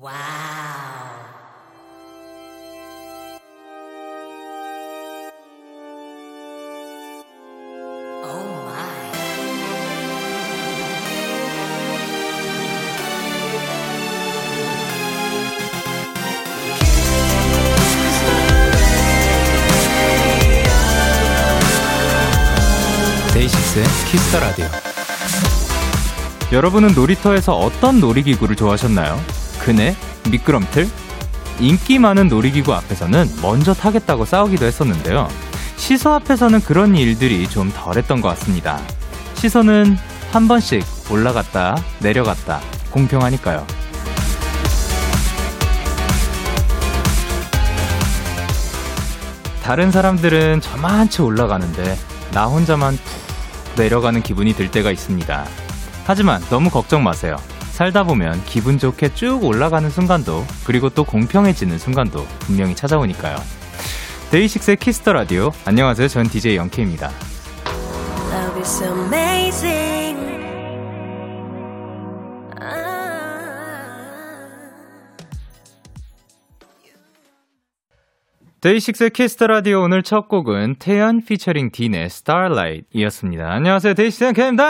와우. 데이식스의 키스터 라디오. 여러분은 놀이터에서 어떤 놀이기구를 좋아하셨나요? 그네, 미끄럼틀? 인기 많은 놀이기구 앞에서는 먼저 타겠다고 싸우기도 했었는데요. 시소 앞에서는 그런 일들이 좀 덜했던 것 같습니다. 시소는 한 번씩 올라갔다 내려갔다 공평하니까요. 다른 사람들은 저만치 올라가는데 나 혼자만 푹 내려가는 기분이 들 때가 있습니다. 하지만 너무 걱정 마세요. 살다 보면 기분 좋게 쭉 올라가는 순간도 그리고 또 공평해지는 순간도 분명히 찾아오니까요. 데이식스의 키스 더 라디오. 안녕하세요. 전 DJ 영케이입니다. 데이식스의 키스 더 라디오 오늘 첫 곡은 태연 피처링 딘의 Starlight 이었습니다. 안녕하세요. 데이식스의 영케이입니다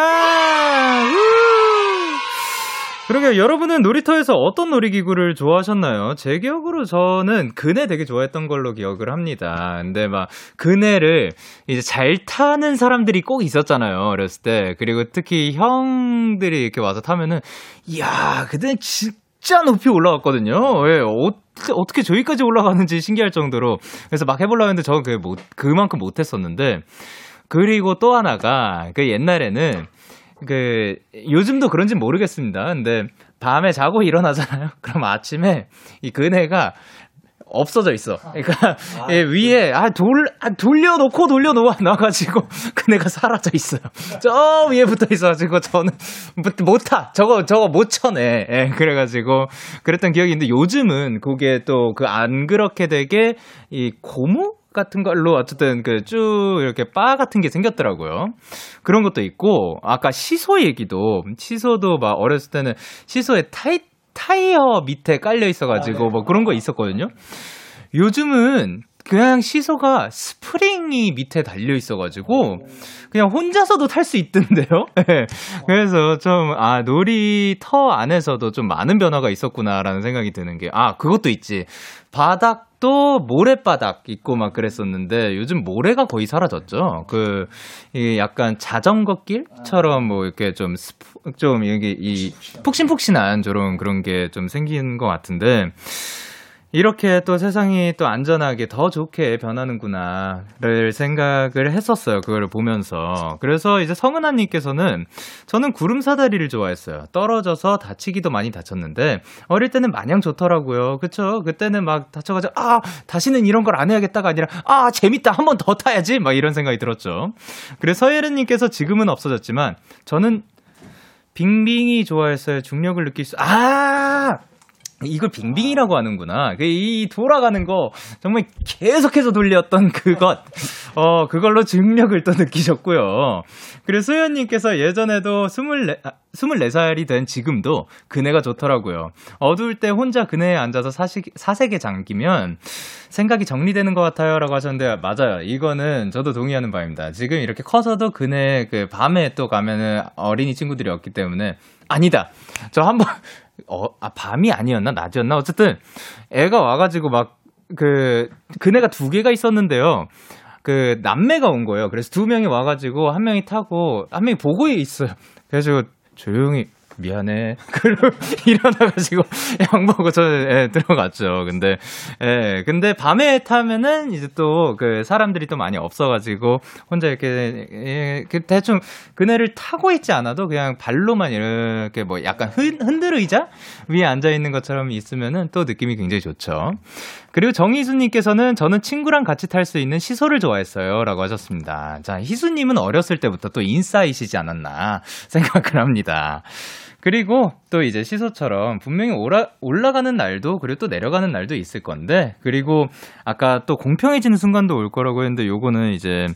그러게 여러분은 놀이터에서 어떤 놀이기구를 좋아하셨나요? 제 기억으로 저는 그네 되게 좋아했던 걸로 기억을 합니다. 근데 막 그네를 이제 잘 타는 사람들이 꼭 있었잖아요. 어렸을 때. 그리고 특히 형들이 이렇게 와서 타면은 이야, 그때 진짜 높이 올라갔거든요. 예, 어, 어떻게 저기까지 올라가는지 신기할 정도로. 그래서 막 해보려고 했는데 저는 그게 못, 그만큼 못했었는데. 그리고 또 하나가 그 옛날에는 그 요즘도 그런지 모르겠습니다. 근데 밤에 자고 일어나잖아요. 그럼 아침에 이 그네가 없어져 있어. 그러니까 아, 예, 위에 아 돌 아, 돌려놓고 돌려놓아 놔가지고 그네가 사라져 있어요. 저 위에 붙어 있어가지고 저는 못, 못 타. 저거 저거 못 쳐내. 예, 그래가지고 그랬던 기억이 있는데 요즘은 그게 또 그 안 그렇게 되게 이 고무 같은 걸로 어쨌든 그 쭉 이렇게 바 같은 게 생겼더라고요. 그런 것도 있고 아까 시소 얘기도 시소도 막 어렸을 때는 시소에 타이 타이어 밑에 깔려 있어가지고 뭐 그런 거 있었거든요. 요즘은 그냥 시소가 스프링이 밑에 달려 있어가지고 그냥 혼자서도 탈 수 있던데요. 네. 그래서 좀 아 놀이터 안에서도 좀 많은 변화가 있었구나라는 생각이 드는 게 아 그것도 있지 바닥 도 모래바닥 있고 막 그랬었는데 요즘 모래가 거의 사라졌죠. 그 이 약간 자전거 길처럼 뭐 이렇게 좀 스프, 좀 이게 이 푹신푹신한 저런 그런 게 좀 생긴 것 같은데. 이렇게 또 세상이 또 안전하게 더 좋게 변하는구나를 생각을 했었어요. 그걸 보면서. 그래서 이제 성은아님께서는 저는 구름 사다리를 좋아했어요. 떨어져서 다치기도 많이 다쳤는데 어릴 때는 마냥 좋더라고요. 그쵸? 그때는 막 다쳐가지고 아 다시는 이런 걸 안 해야겠다가 아니라 아 재밌다 한 번 더 타야지 막 이런 생각이 들었죠. 그래서 서예른님께서 지금은 없어졌지만 저는 빙빙이 좋아했어요. 중력을 느낄 수 아. 이걸 빙빙이라고 하는구나. 그이 돌아가는 거 정말 계속해서 돌렸던 그것. 어, 그걸로 중력을 또 느끼셨고요. 그리고 수현님께서 예전에도 24, 아, 24살이 된 지금도 그네가 좋더라고요. 어두울 때 혼자 그네에 앉아서 사시, 사색에 잠기면 생각이 정리되는 것 같아요. 라고 하셨는데, 맞아요. 이거는 저도 동의하는 바입니다. 지금 이렇게 커서도 그네 그 밤에 또 가면은 어린이 친구들이 없기 때문에, 아니다. 저 한 번, 어, 아, 밤이 아니었나? 낮이었나? 어쨌든, 애가 와가지고 막, 그, 그네가 두 개가 있었는데요. 그, 남매가 온 거예요. 그래서 두 명이 와가지고, 한 명이 타고, 한 명이 보고 있어요. 그래가지고, 조용히, 미안해. 일어나가지고 양 보고 저는 예, 들어갔죠. 근데 예, 근데 밤에 타면은 이제 또 그 사람들이 또 많이 없어가지고 혼자 이렇게 예, 그 대충 그네를 타고 있지 않아도 그냥 발로만 이렇게 뭐 약간 흔, 흔들 의자 위에 앉아 있는 것처럼 있으면은 또 느낌이 굉장히 좋죠. 그리고 정희수님께서는 저는 친구랑 같이 탈 수 있는 시소를 좋아했어요. 라고 하셨습니다. 자, 희수님은 어렸을 때부터 또 인싸이시지 않았나 생각을 합니다. 그리고 또 이제 시소처럼 분명히 올라, 올라가는 날도 그리고 또 내려가는 날도 있을 건데 그리고 아까 또 공평해지는 순간도 올 거라고 했는데 요거는 이제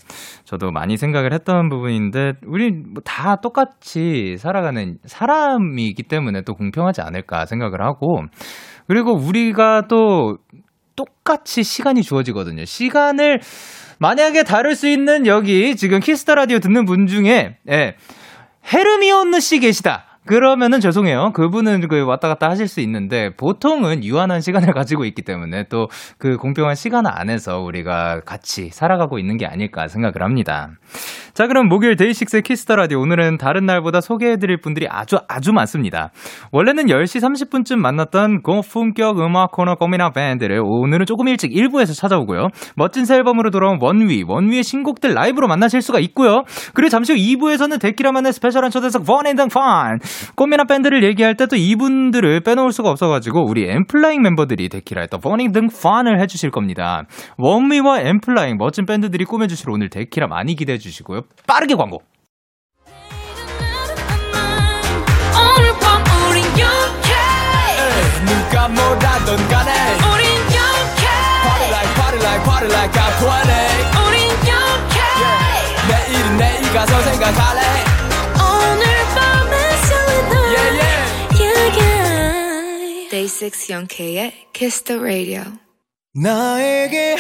저도 많이 생각을 했던 부분인데 우리 뭐 다 똑같이 살아가는 사람이기 때문에 또 공평하지 않을까 생각을 하고 그리고 우리가 또 똑같이 시간이 주어지거든요. 시간을 만약에 다룰 수 있는 여기 지금 키스 더 라디오 듣는 분 중에 예. 헤르미온느 씨 계시다. 그러면은 죄송해요. 그분은 그 왔다 갔다 하실 수 있는데 보통은 유한한 시간을 가지고 있기 때문에 또 그 공평한 시간 안에서 우리가 같이 살아가고 있는 게 아닐까 생각을 합니다. 자, 그럼 목요일 데이식스의 키스 더 라디오 오늘은 다른 날보다 소개해드릴 분들이 아주 아주 많습니다. 원래는 10시 30분쯤 만났던 고품격 음악 코너 꽃미남 밴드를 오늘은 조금 일찍 1부에서 찾아오고요. 멋진 새 앨범으로 돌아온 원위, 원위의 신곡들 라이브로 만나실 수가 있고요. 그리고 잠시 후 2부에서는 데키라만의 special한 초대석 fun and fun! 꽃미남 밴드를 얘기할 때또 이분들을 빼놓을 수가 없어가지고 우리 엔플라잉 멤버들이 데키라에 또 fun and fun을 해주실 겁니다. 원위와 엔플라잉 멋진 밴드들이 꾸며주실 오늘 데키라 많이 기대해 주시고요. 빠르게 광고! 우린 영케 누가 뭐라던 간에. 우린 영케 Party like party like party like I'm 20 우린 영케 내일은 내일 가서 생각할래 Basics Young K, Kiss the Radio. 나에게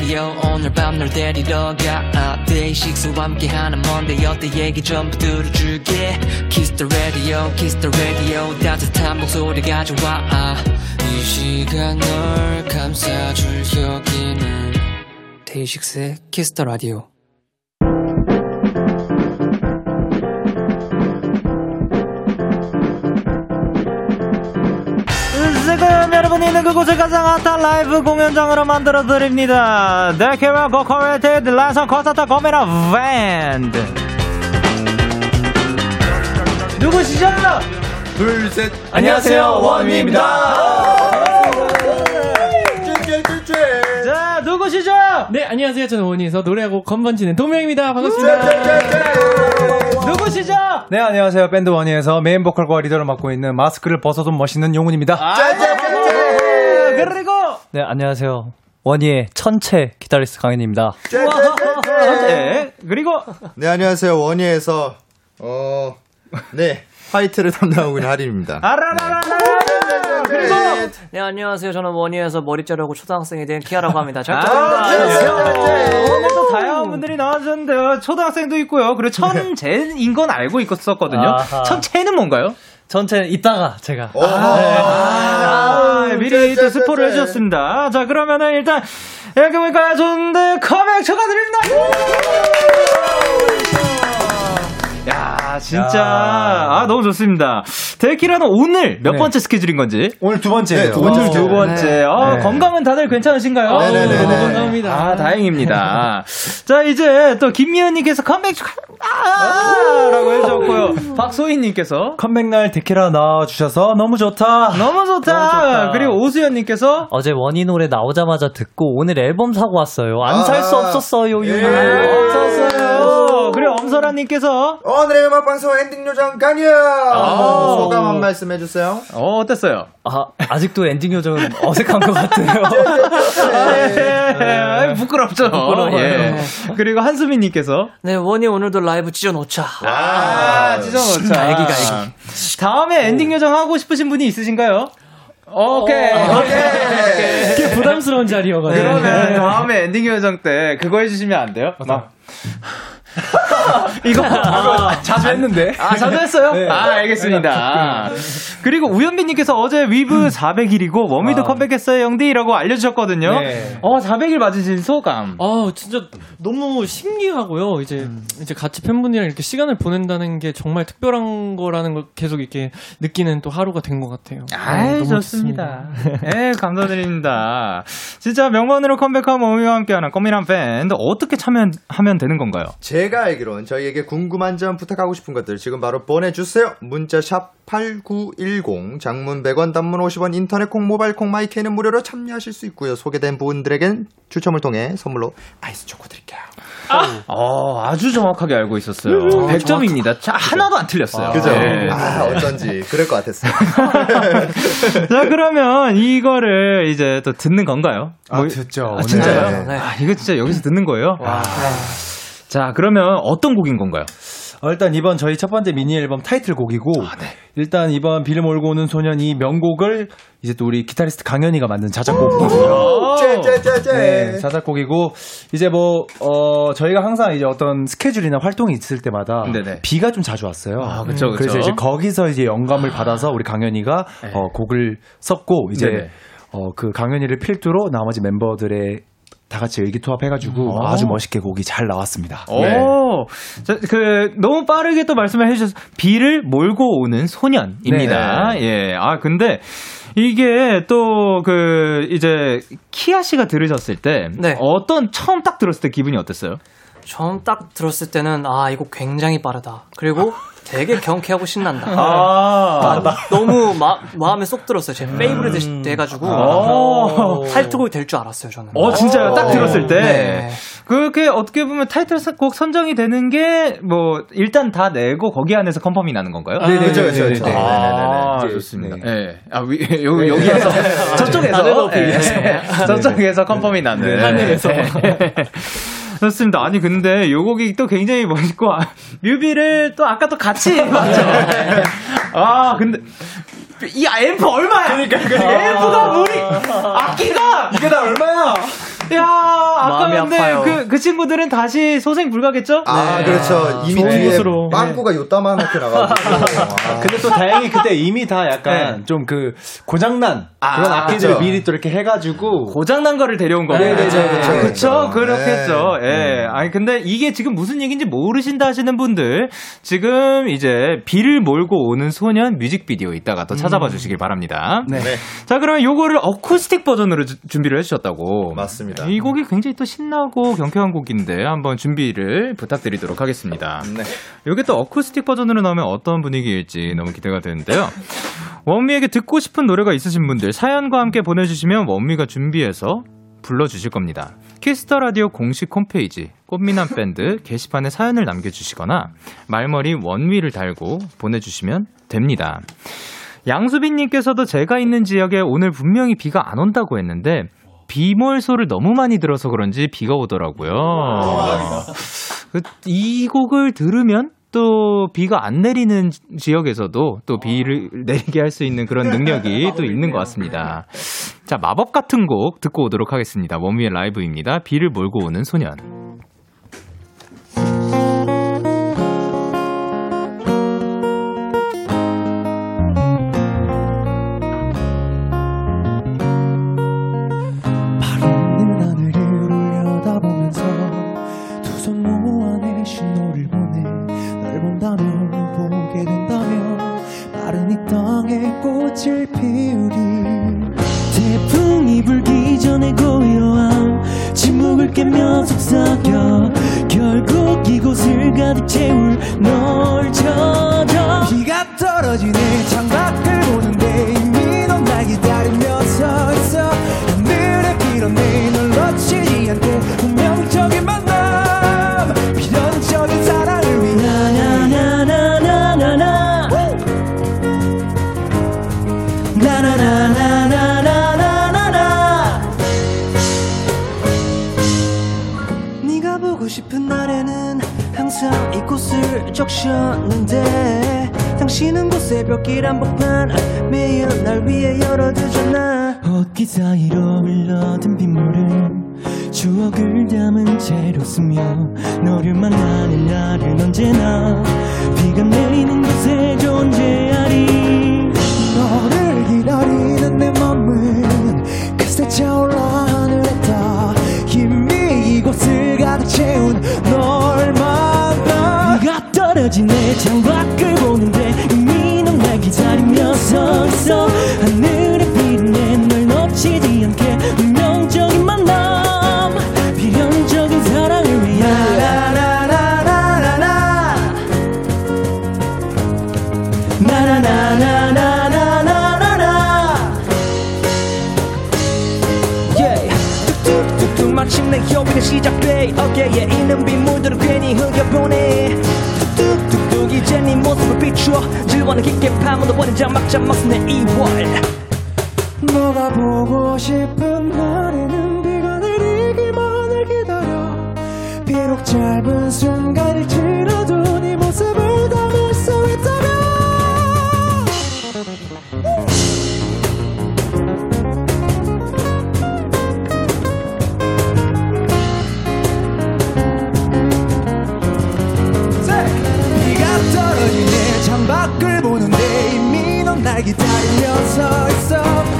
radio. 오늘 밤 널 데리러 가. 데이식스와 함께하는 Monday 어때 얘기 전부 들어줄게. Kiss the radio, kiss the radio. 따뜻한 목소리가 좋아. 이 시간 널 감싸줄 여기는 데이식스의 Kiss the radio. 지금 여러분이 있는 그곳을 가장 핫한 라이브 공연장으로 만들어 드립니다. 데키라 고quality 라이브 콘서트 꽃미남 밴드. 누구시죠? 둘 셋 안녕하세요, 원위입니다. 자, 누구시죠? 네, 안녕하세요. 저는 원위에서 노래하고 건반치는 동명입니다. 반갑습니다. 누구시죠? 네, 안녕하세요. 밴드 원희에서 메인 보컬과 리더를 맡고 있는 마스크를 벗어둔 멋있는 용훈입니다. 네, 그리고 네, 안녕하세요. 원희의 천체 기타리스트 강현입니다. 네, 그리고 네 안녕하세요 원희에서 어 네 화이트를 담당하고 있는 하림입니다 아라라라라 그리고 네, 안녕하세요. 저는 원희에서 머리 자르고 초등학생이 된 키아라고 합니다. 잘 아, 부탁드립니다. 그렇죠. 오늘도 다양한 분들이 나와주셨는데요. 초등학생도 있고요. 그리고 천재인 건 알고 있었거든요. 아하. 천체는 뭔가요? 천체 이따가 제가 아, 미리 또 스포를 해주셨습니다. 자, 그러면은 일단, 이렇게 보니까 좋은데, 컴백 축하드립니다! 야, 진짜. 아, 너무 좋습니다. 데키라는 오늘 몇 네. 번째 스케줄인 건지? 오늘 두 번째예요. 네, 두 오늘 번째. 두 번째. 아, 네. 건강은 다들 괜찮으신가요? 네네네네. 너무 건강합니다. 아, 다행입니다. 자, 이제 또 김미연님께서 컴백 축하, 아! 라고 해주셨고요. 박소희님께서 컴백날 데키라 나와주셔서 너무 좋다. 너무 좋다. 너무 좋다. 그리고 오수연님께서 어제 원위 노래 나오자마자 듣고 오늘 앨범 사고 왔어요. 안 살수 아. 없었어요. 예. 없었어요. 그리고 엄설아님께서 오늘의 음악 방송 엔딩 요정 강현 소감 한 말씀 해주세요 어, 어땠어요? 아, 아직도 엔딩 요정은 어색한 것 같아요. 예, 부끄럽죠. 부끄러워요. 예. 그리고 한수민님께서 네, 원위 오늘도 라이브 찢어놓자. 아, 찢어놓자. 갈기, 갈기. 다음에 엔딩 요정 하고 싶으신 분이 있으신가요? 오케이. 오케이. 되게 부담스러운 자리여가지고. 그러면 다음에 엔딩 요정 때 그거 해주시면 안 돼요? 막. 이거 자주 했는데. 아, 자주 했어요? 네. 아, 알겠습니다. 그리고 우현빈님께서 어제 위브 400일이고 원위도 아. 컴백했어요, 영디라고 알려주셨거든요. 네. 어, 400일 맞으신 소감. 아, 진짜 너무 신기하고요. 이제, 이제 같이 팬분들이랑 이렇게 시간을 보낸다는 게 정말 특별한 거라는 걸 계속 이렇게 느끼는 또 하루가 된 것 같아요. 아이, 너무 좋습니다. 예, 감사드립니다. 진짜 명반으로 컴백한 워미와 함께하는 꼬미란 밴드 어떻게 참여하면 되는 건가요? 제가 알기론 저희에게 궁금한 점 부탁하고 싶은 것들 지금 바로 보내주세요 문자 샵 8910 장문 100원 단문 50원 인터넷 콩 모바일 콩 마이케이는 무료로 참여하실 수 있고요 소개된 분들에겐 추첨을 통해 선물로 아이스 초코 드릴게요 어, 아주 정확하게 알고 있었어요. 100점입니다. 자, 하나도 안 틀렸어요. 그죠? 네. 아, 어쩐지. 그럴 것 같았어요. 자, 그러면 이거를 이제 또 듣는 건가요? 아, 뭐- 듣죠. 아, 진짜요? 네. 네. 아, 이거 진짜 여기서 듣는 거예요? 아. 자, 그러면 어떤 곡인 건가요? 어, 일단 이번 저희 첫 번째 미니 앨범 타이틀곡이고 일단 이번 비를 몰고 오는 소년 이 명곡을 이제 또 우리 기타리스트 강현이가 만든 자작곡이고요. 째째째째. 네, 자작곡이고 이제 뭐 어, 저희가 항상 이제 어떤 스케줄이나 활동이 있을 때마다 네네. 비가 좀 자주 왔어요. 아, 그쵸, 그쵸. 래서 이제 거기서 이제 영감을 받아서 우리 강현이가 네. 어, 곡을 썼고 이제 네네. 어, 그 강현이를 필두로 나머지 멤버들의 다 같이 의기투합해가지고 음. 아주 멋있게 곡이 잘 나왔습니다. 오, 자, 그 너무 빠르게 또 말씀을 해주셔서 비를 몰고 오는 소년입니다. 예, 아 근데 이게 또 그 이제 키아 씨가 들으셨을 때 네. 어떤 처음 딱 들었을 때 기분이 어땠어요? 처음 딱 들었을 때는 아 이거 굉장히 빠르다. 그리고 되게 경쾌하고 신난다. 아, 아, 너무 마, 마음에 쏙 들었어요. 제 favorite 돼가지고 오. 타이틀곡이 될 줄 알았어요. 저는. 어 진짜요? 딱 들었을 때 네. 그렇게 어떻게 보면 타이틀곡 선정이 되는 게 뭐 일단 다 내고 거기 안에서 confirm이 나는 건가요? 네, 네, 그죠, 네, 그죠, 네, 그죠. 네. 아, 좋습니다. 네. 예. 아, 위, 요, 여기에서, 저쪽에서, 하늘 높이. 예, 저쪽에서 confirm이 나는. 하늘에서. 네. 좋습니다. 아니, 근데 요 곡이 또 굉장히 멋있고, 아, 뮤비를 또 아까 또 같이 봤죠. 아, 근데, 이 앰프 얼마야? 그러니까, 앰프가 무리, 악기가! 이게 다 얼마야? 야 아까 마음이 근데 아파요. 그, 그 친구들은 다시 소생 불가겠죠? 아, 네. 그렇죠. 이미 좋은 뒤에 곳으로. 빵꾸가 요따만하게 나가지고. 아. 근데 또 다행히 그때 이미 다 약간 좀그 고장난 그런 아, 악기들을 그쵸. 미리 또 이렇게 해가지고 고장난 거를 데려온 거고. 네, 네, 네, 네. 그렇죠. 그렇죠. 그렇겠죠. 네. 예. 아니, 근데 이게 지금 무슨 얘기인지 모르신다 하시는 분들, 지금 이제 비를 몰고 오는 소년 뮤직비디오 이따가 또 찾아봐 주시길 바랍니다. 네. 자, 그러면 요거를 어쿠스틱 버전으로 주- 준비를 해주셨다고. 맞습니다. 이 곡이 굉장히 또 신나고 경쾌한 곡인데 한번 준비를 부탁드리도록 하겠습니다. 네. 이게 또 어쿠스틱 버전으로 나오면 어떤 분위기일지 너무 기대가 되는데요. 원위에게 듣고 싶은 노래가 있으신 분들 사연과 함께 보내주시면 원위가 준비해서 불러주실 겁니다. 키스 더 라디오 공식 홈페이지 꽃미남 밴드 게시판에 사연을 남겨주시거나 말머리 원위를 달고 보내주시면 됩니다. 양수빈님께서도 제가 있는 지역에 오늘 분명히 비가 안 온다고 했는데 비몰소를 너무 많이 들어서 그런지 비가 오더라고요. 그, 이 곡을 들으면 또 비가 안 내리는 지- 지역에서도 또 비를 내리게 할 수 있는 그런 능력이 또 있는 것 같습니다. 자, 마법 같은 곡 듣고 오도록 하겠습니다. 원미의 라이브입니다. 비를 몰고 오는 소년. 깨며 속삭여. 결국 이곳을 가득 채울 널 찾아. 비가 떨어지네. 창밖 적셨는데 당신은 곳에 벽길 한복판 매일 날 위해 열어두잖아. 옷깃 사이로 흘러든 빗물은 추억을 담은 채로 스며 너를 만나는 날은 언제나 비가 내리는 곳에 존재하리 너를 기다리는 내 맘은 그새 차올라 하늘에 닿아 이미 이곳을 가득 채운 떨어진 내 창밖을 보는데 의미는 날 기다리며 서 있어 하늘의 비린내 널 놓치지 않게 운명적인 만남 필연적인 사랑을 위해 라라라라라라 나라나나나나나라 yeah. 뚝뚝뚝뚝 마침내 여기는 시작돼 어깨에 있는 빗물들을 괜히 흘겨보네 이제 네 모습을 비추어 질원을 깊게 파묻어버린 장막장 막내 2월. 너가 보고 싶은 날에는 비가 내리기만을 기다려. 비록 짧은 순간일지라 날 기다리며 서 있어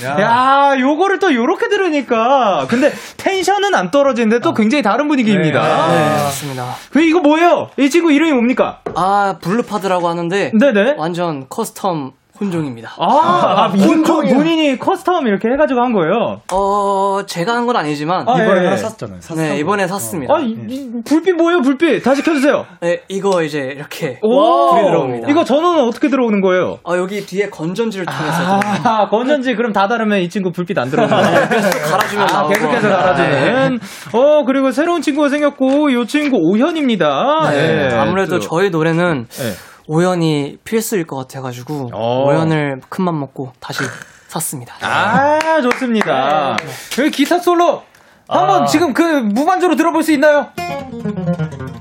왔는데요. 야, 요거를 또 요렇게 들으니까. 근데 tension은 안 떨어지는데 또 굉장히 다른 분위기입니다. 네, 맞습니다. 그 이거 뭐예요? 이 친구 이름이 뭡니까? 아, 블루파드라고 하는데 네네. 완전 custom 혼종입니다. 아, 본, 본인이 custom 이렇게 해가지고 한 거예요. 어, 제가 한 건 아니지만 아, 이번에 예. 하나 샀잖아요. 네, 이번에 샀습니다. 아, 이, 이 불빛 뭐예요, 불빛? 다시 켜주세요. 네, 이거 이제 이렇게 오, 불이 들어옵니다. 이거 전원은 어떻게 들어오는 거예요? 아, 여기 뒤에 건전지를 통해서 들어옵니다. 아, 건전지 그럼 다 닳으면 이 친구 불빛 안 들어오는 거예요? 갈아주면 아, 나오고. 계속해서 갈아주는. 어, 그리고 새로운 친구가 생겼고, 이 친구 오현입니다. 네, 예, 아무래도 또. 저희 노래는 네. 오연이 필수일 것 같아가지고 어. 오연을 큰맘 먹고 다시 샀습니다. 아, 좋습니다. 여기 기타 솔로. 한번 지금 그 무반주로 들어볼 수 있나요?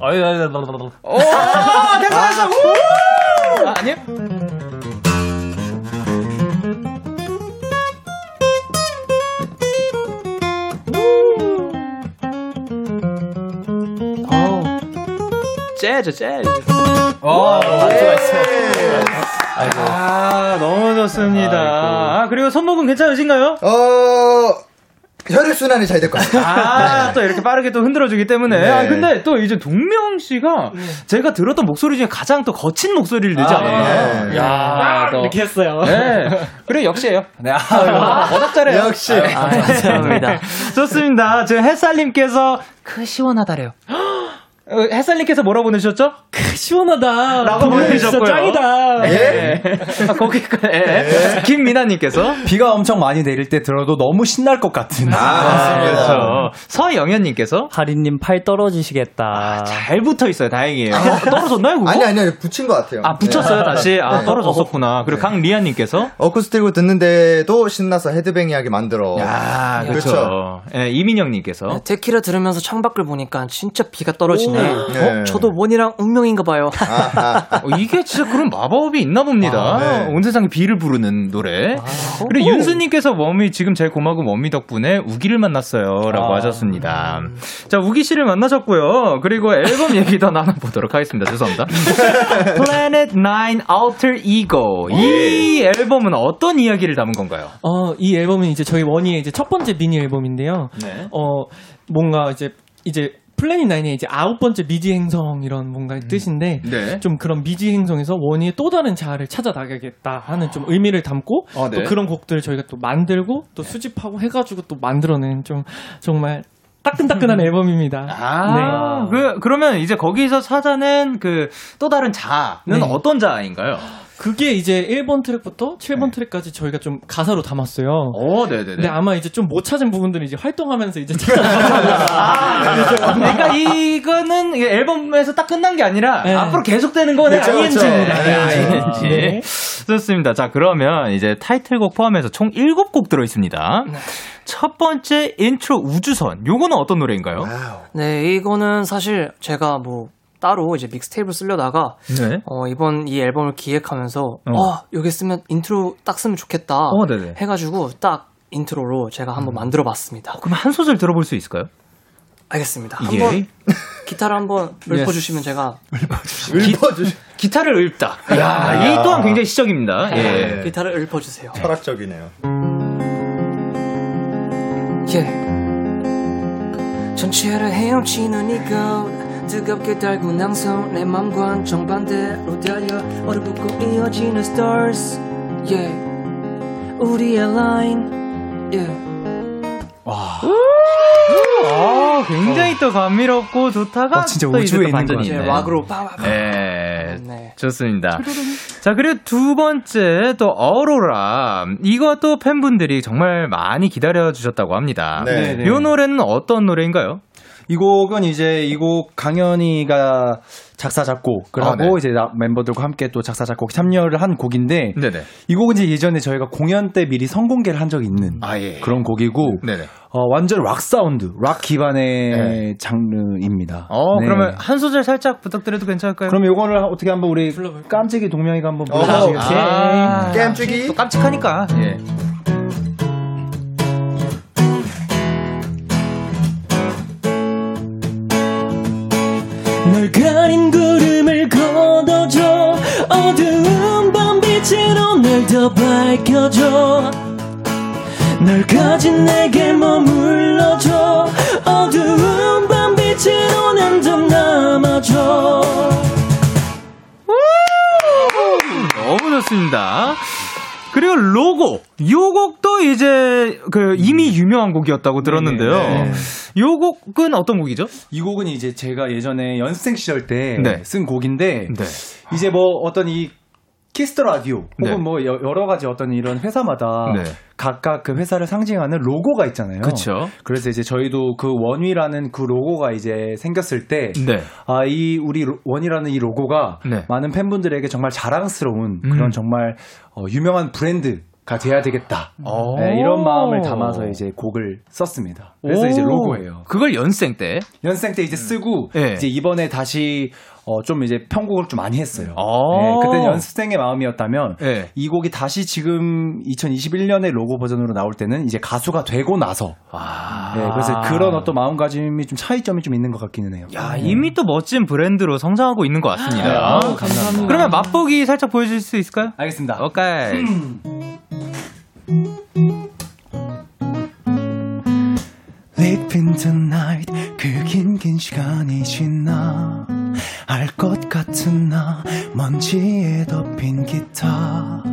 아유, 아유, 아유. 오. 우! 아, 아니요? 재즈, 재즈. 어, 예. 아, 너무 좋습니다. 아, 그리고 손목은 괜찮으신가요? 어, 혈액순환이 잘 될 것 같아요. 아, 또 이렇게 빠르게 또 흔들어주기 때문에. 네. 아, 근데 또 이제 동명 씨가 제가 들었던 목소리 중에 가장 또 거친 목소리를 내지 않았나. 네. 야, 또. 이렇게 했어요. 네. 그래, 역시예요. 네. 아, 워낙 잘해요. 역시. 아, 감사합니다. 좋습니다. 지금 햇살님께서 그 시원하다래요. 어, 햇살님께서 뭐라 보내셨죠? 시원하다. 라고 보내주셨고요. 짱이다. 예. 아, 거기까지. 예. 김미나님께서. 비가 엄청 많이 내릴 때 들어도 너무 신날 것 같은. 아, 그렇죠. 서영현님께서. 하리님 팔 떨어지시겠다. 잘 붙어 있어요. 다행이에요. 떨어졌나요, 그거? 아니, 아니, 아니, 붙인 것 같아요. 아, 붙였어요, 다시? 아, 네. 떨어졌었구나. 그리고 강리아님께서. 어쿠스틱으로 듣는데도 신나서 헤드뱅이하게 만들어. 야, 그렇죠. 그렇죠. 예, 이민영님께서. 네, 데키라 들으면서 창밖을 보니까 진짜 비가 떨어지네. 네. 어? 저도 원이랑 운명인가 봐요. 어, 이게 진짜 그런 마법이 있나 봅니다. 아, 네. 온 세상에 비를 부르는 노래. 그리고 윤수님께서 워미 지금 제일 고마운 워미 덕분에 우기를 만났어요라고 아. 하셨습니다. 자 우기 씨를 만나셨고요. 그리고 앨범 얘기 더 나눠보도록 하겠습니다. 죄송합니다. Planet 9 Alter Ego 이 앨범은 어떤 이야기를 담은 건가요? 어, 이 앨범은 이제 저희 원희의 이제 첫 번째 미니 앨범인데요. 네. 어, 뭔가 이제, 이제, 플래닛 나인의 이제 아홉 번째 미지 행성 이런 뭔가 의 뜻인데 네. 좀 그런 미지 행성에서 원희의 또 다른 자아를 찾아 나가겠다 하는 좀 의미를 담고 아, 네. 또 그런 곡들을 저희가 또 만들고 또 수집하고 해가지고 또 만들어낸 좀 정말 따끈따끈한 앨범입니다. 아, 그, 그러면 이제 거기서 찾아낸 그 또 다른 자아는 네. 어떤 자아인가요? 그게 이제 1번 트랙부터 7번 트랙까지 저희가 좀 가사로 담았어요. 어, 네네네. 근데 아마 이제 좀 못 찾은 부분들은 이제 활동하면서 이제 찾아나가고 아, 그러니까 이거는 이 앨범에서 딱 끝난 게 아니라 네. 앞으로 계속되는 거네. 네, ING입니다. 네, ING. ING. 좋습니다. 자, 그러면 이제 타이틀곡 포함해서 총 7곡 들어 있습니다. 첫 번째 인트로 우주선. 요거는 어떤 노래인가요? 네, 이거는 사실 제가 뭐 따로 이제 mixtape를 쓰려다가 네. 어, 이번 이 앨범을 기획하면서 어. 어, 여기 쓰면 인트로 딱 쓰면 좋겠다 어, 네네. 해가지고 딱 intro로 제가 한번 만들어봤습니다. 그럼 한 소절 들어볼 수 있을까요? 알겠습니다. 예. 한번 기타를 한번 읊어주시면 제가 읊어주시 기타를 읊다. 야, 이 또한 굉장히 시적입니다. 예. 기타를 읊어주세요. 철학적이네요. 예. 전체를 헤엄치는 이곳 뜨겁게 달군 낭성 내 맘과 정반대로 달려 얼어붙고 이어지는 stars yeah. 우리의 라인 yeah. 아, 굉장히 또 감미롭고 좋다가 와, 진짜 또 우주에 또 있는 반전이 이제 있네. 락으로 빠바바 예, 네. 좋습니다. 자, 그리고 두 번째 또 어로라. 이것도 팬분들이 정말 많이 기다려 주셨다고 합니다. 네. 네. 이 노래는 어떤 노래인가요? 이 곡은 이제 이 곡 강현이가 작사 작곡을 아, 하고 네. 이제 나- 멤버들과 함께 또 작사 작곡 참여를 한 곡인데 네네. 이 곡은 이제 예전에 저희가 공연 때 미리 선공개를 한 적이 있는 아, 예. 그런 곡이고 네네. 어, 완전 락 사운드, 락 기반의 장르입니다. 어, 네. 그러면 한 소절 살짝 부탁드려도 괜찮을까요? 그럼 요거를 어떻게 한번 우리 깜찍이 동명이가 한번 어, 불러주시겠어요? 아, 깜찍이. 또 깜찍하니까. 예. 널 가린 구름을 걷어줘. 어두운 밤빛으로 날 더 밝혀줘. 널 가진 내게 머물러줘. 어두운 밤빛으로 난더 남아줘. 너무 좋습니다. 그리고 로고. 요 곡도 이제 그 이미 유명한 곡이었다고 들었는데요. 네. 요 곡은 어떤 곡이죠? 이 곡은 이제 제가 예전에 연습생 시절 때쓴 네. 곡인데 네. 이제 뭐 어떤 이 Kiss the Radio 혹은 네. 뭐 여- 여러 가지 어떤 이런 회사마다 네. 각각 그 회사를 상징하는 로고가 있잖아요. 그쵸. 그래서 이제 저희도 그 원위라는 그 로고가 이제 생겼을 때 네. 아, 이 우리 로- 원위라는 이 로고가 네. 많은 팬분들에게 정말 자랑스러운 음. 그런 정말 어, 유명한 브랜드 가 돼야 되겠다. 오. 네, 이런 마음을 담아서 이제 곡을 썼습니다. 그래서 이제 오. 로고예요. 그걸 연생 때. 연생 때 이제 쓰고 네. 이제 이번에 다시 어, 좀 이제 편곡을 좀 많이 했어요. 오. 네, 그때 연습생의 마음이었다면 네. 이 곡이 다시 지금 2021년의 로고 버전으로 나올 때는 이제 가수가 되고 나서 아. 네, 그래서 그런 어떤 마음가짐이 좀 차이점이 좀 있는 것 같기는 해요. 야, 이미 또 멋진 브랜드로 성장하고 있는 것 같습니다. 네, 아우, 감사합니다. 그러면 맛보기 살짝 보여줄 수 있을까요? 알겠습니다. 오케이. Living tonight 그 긴 긴 시간이 지나. 알 것 같은 나 먼지에 덮인 기타.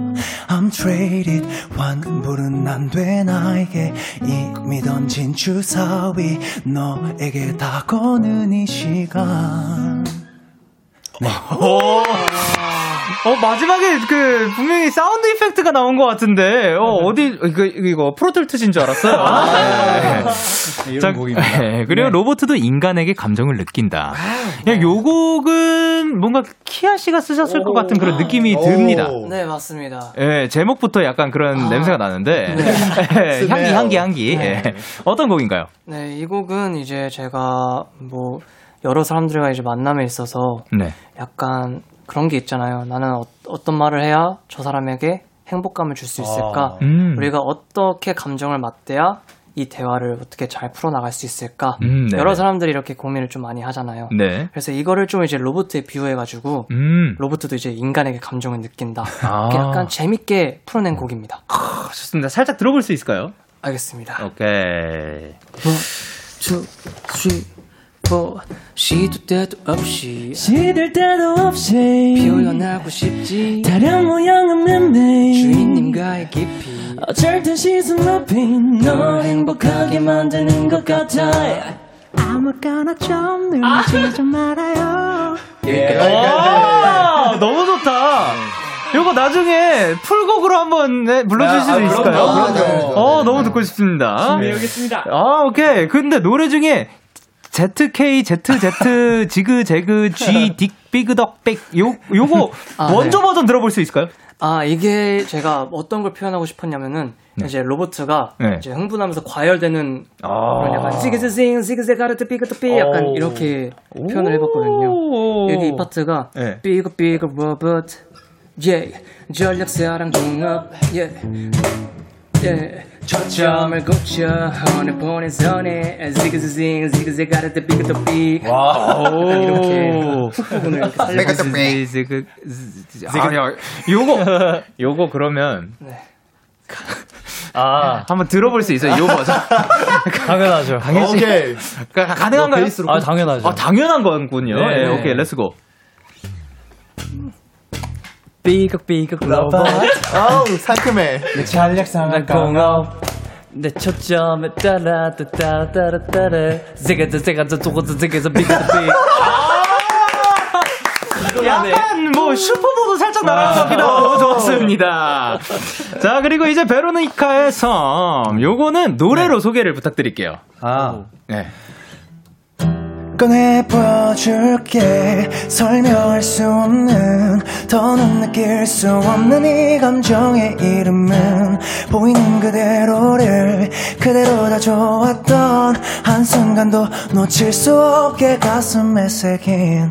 I'm traded. 환불은 안 돼 나에게. 이미 던진 주사위. 너에게 다 거는 이 시간 어, 마지막에 그, 분명히 사운드 이펙트가 나온 것 같은데, 어, 어디, 이거, 이거, 프로틀트신 줄 알았어요. 네. 이런 자, 곡입니다. 네, 그리고 로보트도 인간에게 감정을 느낀다. 그냥 요 곡은 뭔가 키아 씨가 쓰셨을 것 같은 그런 느낌이 오. 듭니다. 네 맞습니다. 예, 제목부터 약간 그런 냄새가 나는데, 예, 향기. 향기, 향기. 예. 어떤 곡인가요? 네, 이 곡은 이제 제가 뭐 여러 사람들과 이제 만남에 있어서 네. 약간 그런 게 있잖아요. 나는 어, 떤 말을 해야 저 사람에게 행복감을 줄 수 있을까? 음. 우리가 어떻게 감정을 맞대야 이 대화를 어떻게 잘 풀어나갈 수 있을까? 음, 네네. 여러 사람들이 이렇게 고민을 좀 많이 하잖아요. 네. 그래서 이거를 좀 이제 로봇에 비유해가지고 음. 로봇도 이제 인간에게 감정을 느낀다. 아. 이렇게 약간 재밌게 풀어낸 곡입니다. 아, 좋습니다. 살짝 들어볼 수 있을까요? 알겠습니다. 오케이. two, four. 시도 때도 없이 시들 때도 없이 표현하고 싶지. 다른 모양은 맴매 주인님과의 깊이. 어쩔 땐 시선 높이 널 행복하게 만드는 것 같아 아무거나 좀 누르지 좀 말아요 아, 너무 좋다. 요거 나중에 풀곡으로 한번 네, 불러줄 수 아, 그럼요, 있을까요? 그럼요. 어, 너무 듣고 싶습니다. 여겠습니다 아, 오케이. 근데 노래 중에 ZK, ZZ, 지그, 제그, G, 딕, 비그덕, 백, 요, 요거 아, 원조 네. 버전 들어볼 수 있을까요? 아, 이게 제가 어떤 걸 표현하고 싶었냐면은, 이제 로보트가 네. 이제 흥분하면서 과열되는 아. 그런 약간 시그스싱, 시그세가르트, 삐그트삐 약간 오. 이렇게 표현을 해봤거든요. 오. 여기 이 파트가 네. 삐그 삐그 로봇, 예, 전력 사랑 종합, 예. 예. 초점을 고쳐 어느 보낸 선에 지그지그 지그지그 가를 때 비그도 비 이렇게 훅 부분을 이렇게 살려서 그, 아, 야, 요거, 요거 그러면. 아, 한번 들어볼 수 있어요, 요 버전. 당연하죠. 씨. 오케이. 가- 가능한가요? 아, 당연하죠. 아, 당연한 거군요. 네. 예, 오케이, 렛츠고. 삐걱삐걱 러버. 아우, 상큼해. 전략상한 공업. 내 초점에 따라 따라 따라 따라 세가자 세가자 도고자 세가자 삐걱삐. 약간 뭐 슈퍼보도 살짝 같기도 하고 좋습니다. 자, 그리고 이제 베로니카의 섬. 요거는 노래로 소개를 부탁드릴게요. 아, 네. 꺼내 보여줄게 설명할 수 없는 더는 느낄 수 없는 이 감정의 이름은 보이는 그대로를 그대로 다 좋았던 한순간도 놓칠 수 없게 가슴에 새긴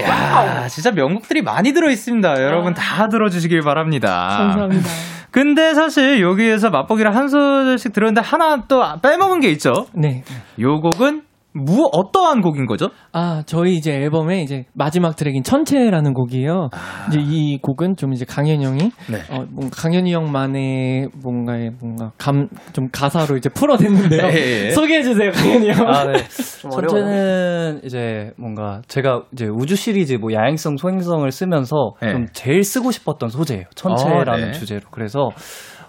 야, 진짜 명곡들이 많이 들어 있습니다. 여러분 다 들어주시길 바랍니다. 감사합니다. 근데 사실 여기에서 맛보기를 한 소절씩 들었는데 하나 또 빼먹은 게 있죠. 네. 요 곡은 무 어떠한 곡인 거죠? 아, 저희 이제 앨범의 이제 마지막 트랙인 천체라는 곡이에요. 이제 이 곡은 좀 이제 강현이 형이 네. 어, 뭔가 강현이 형만의 뭔가의 뭔가 감 좀 가사로 이제 풀어냈는데요. 예, 예. 소개해 주세요, 강현이 형. 아, 네. 첫째는 이제 뭔가 제가 이제 우주 시리즈 뭐 야행성, 소행성을 쓰면서 네. 좀 제일 쓰고 싶었던 소재예요. 천체라는 어, 네. 주제로. 그래서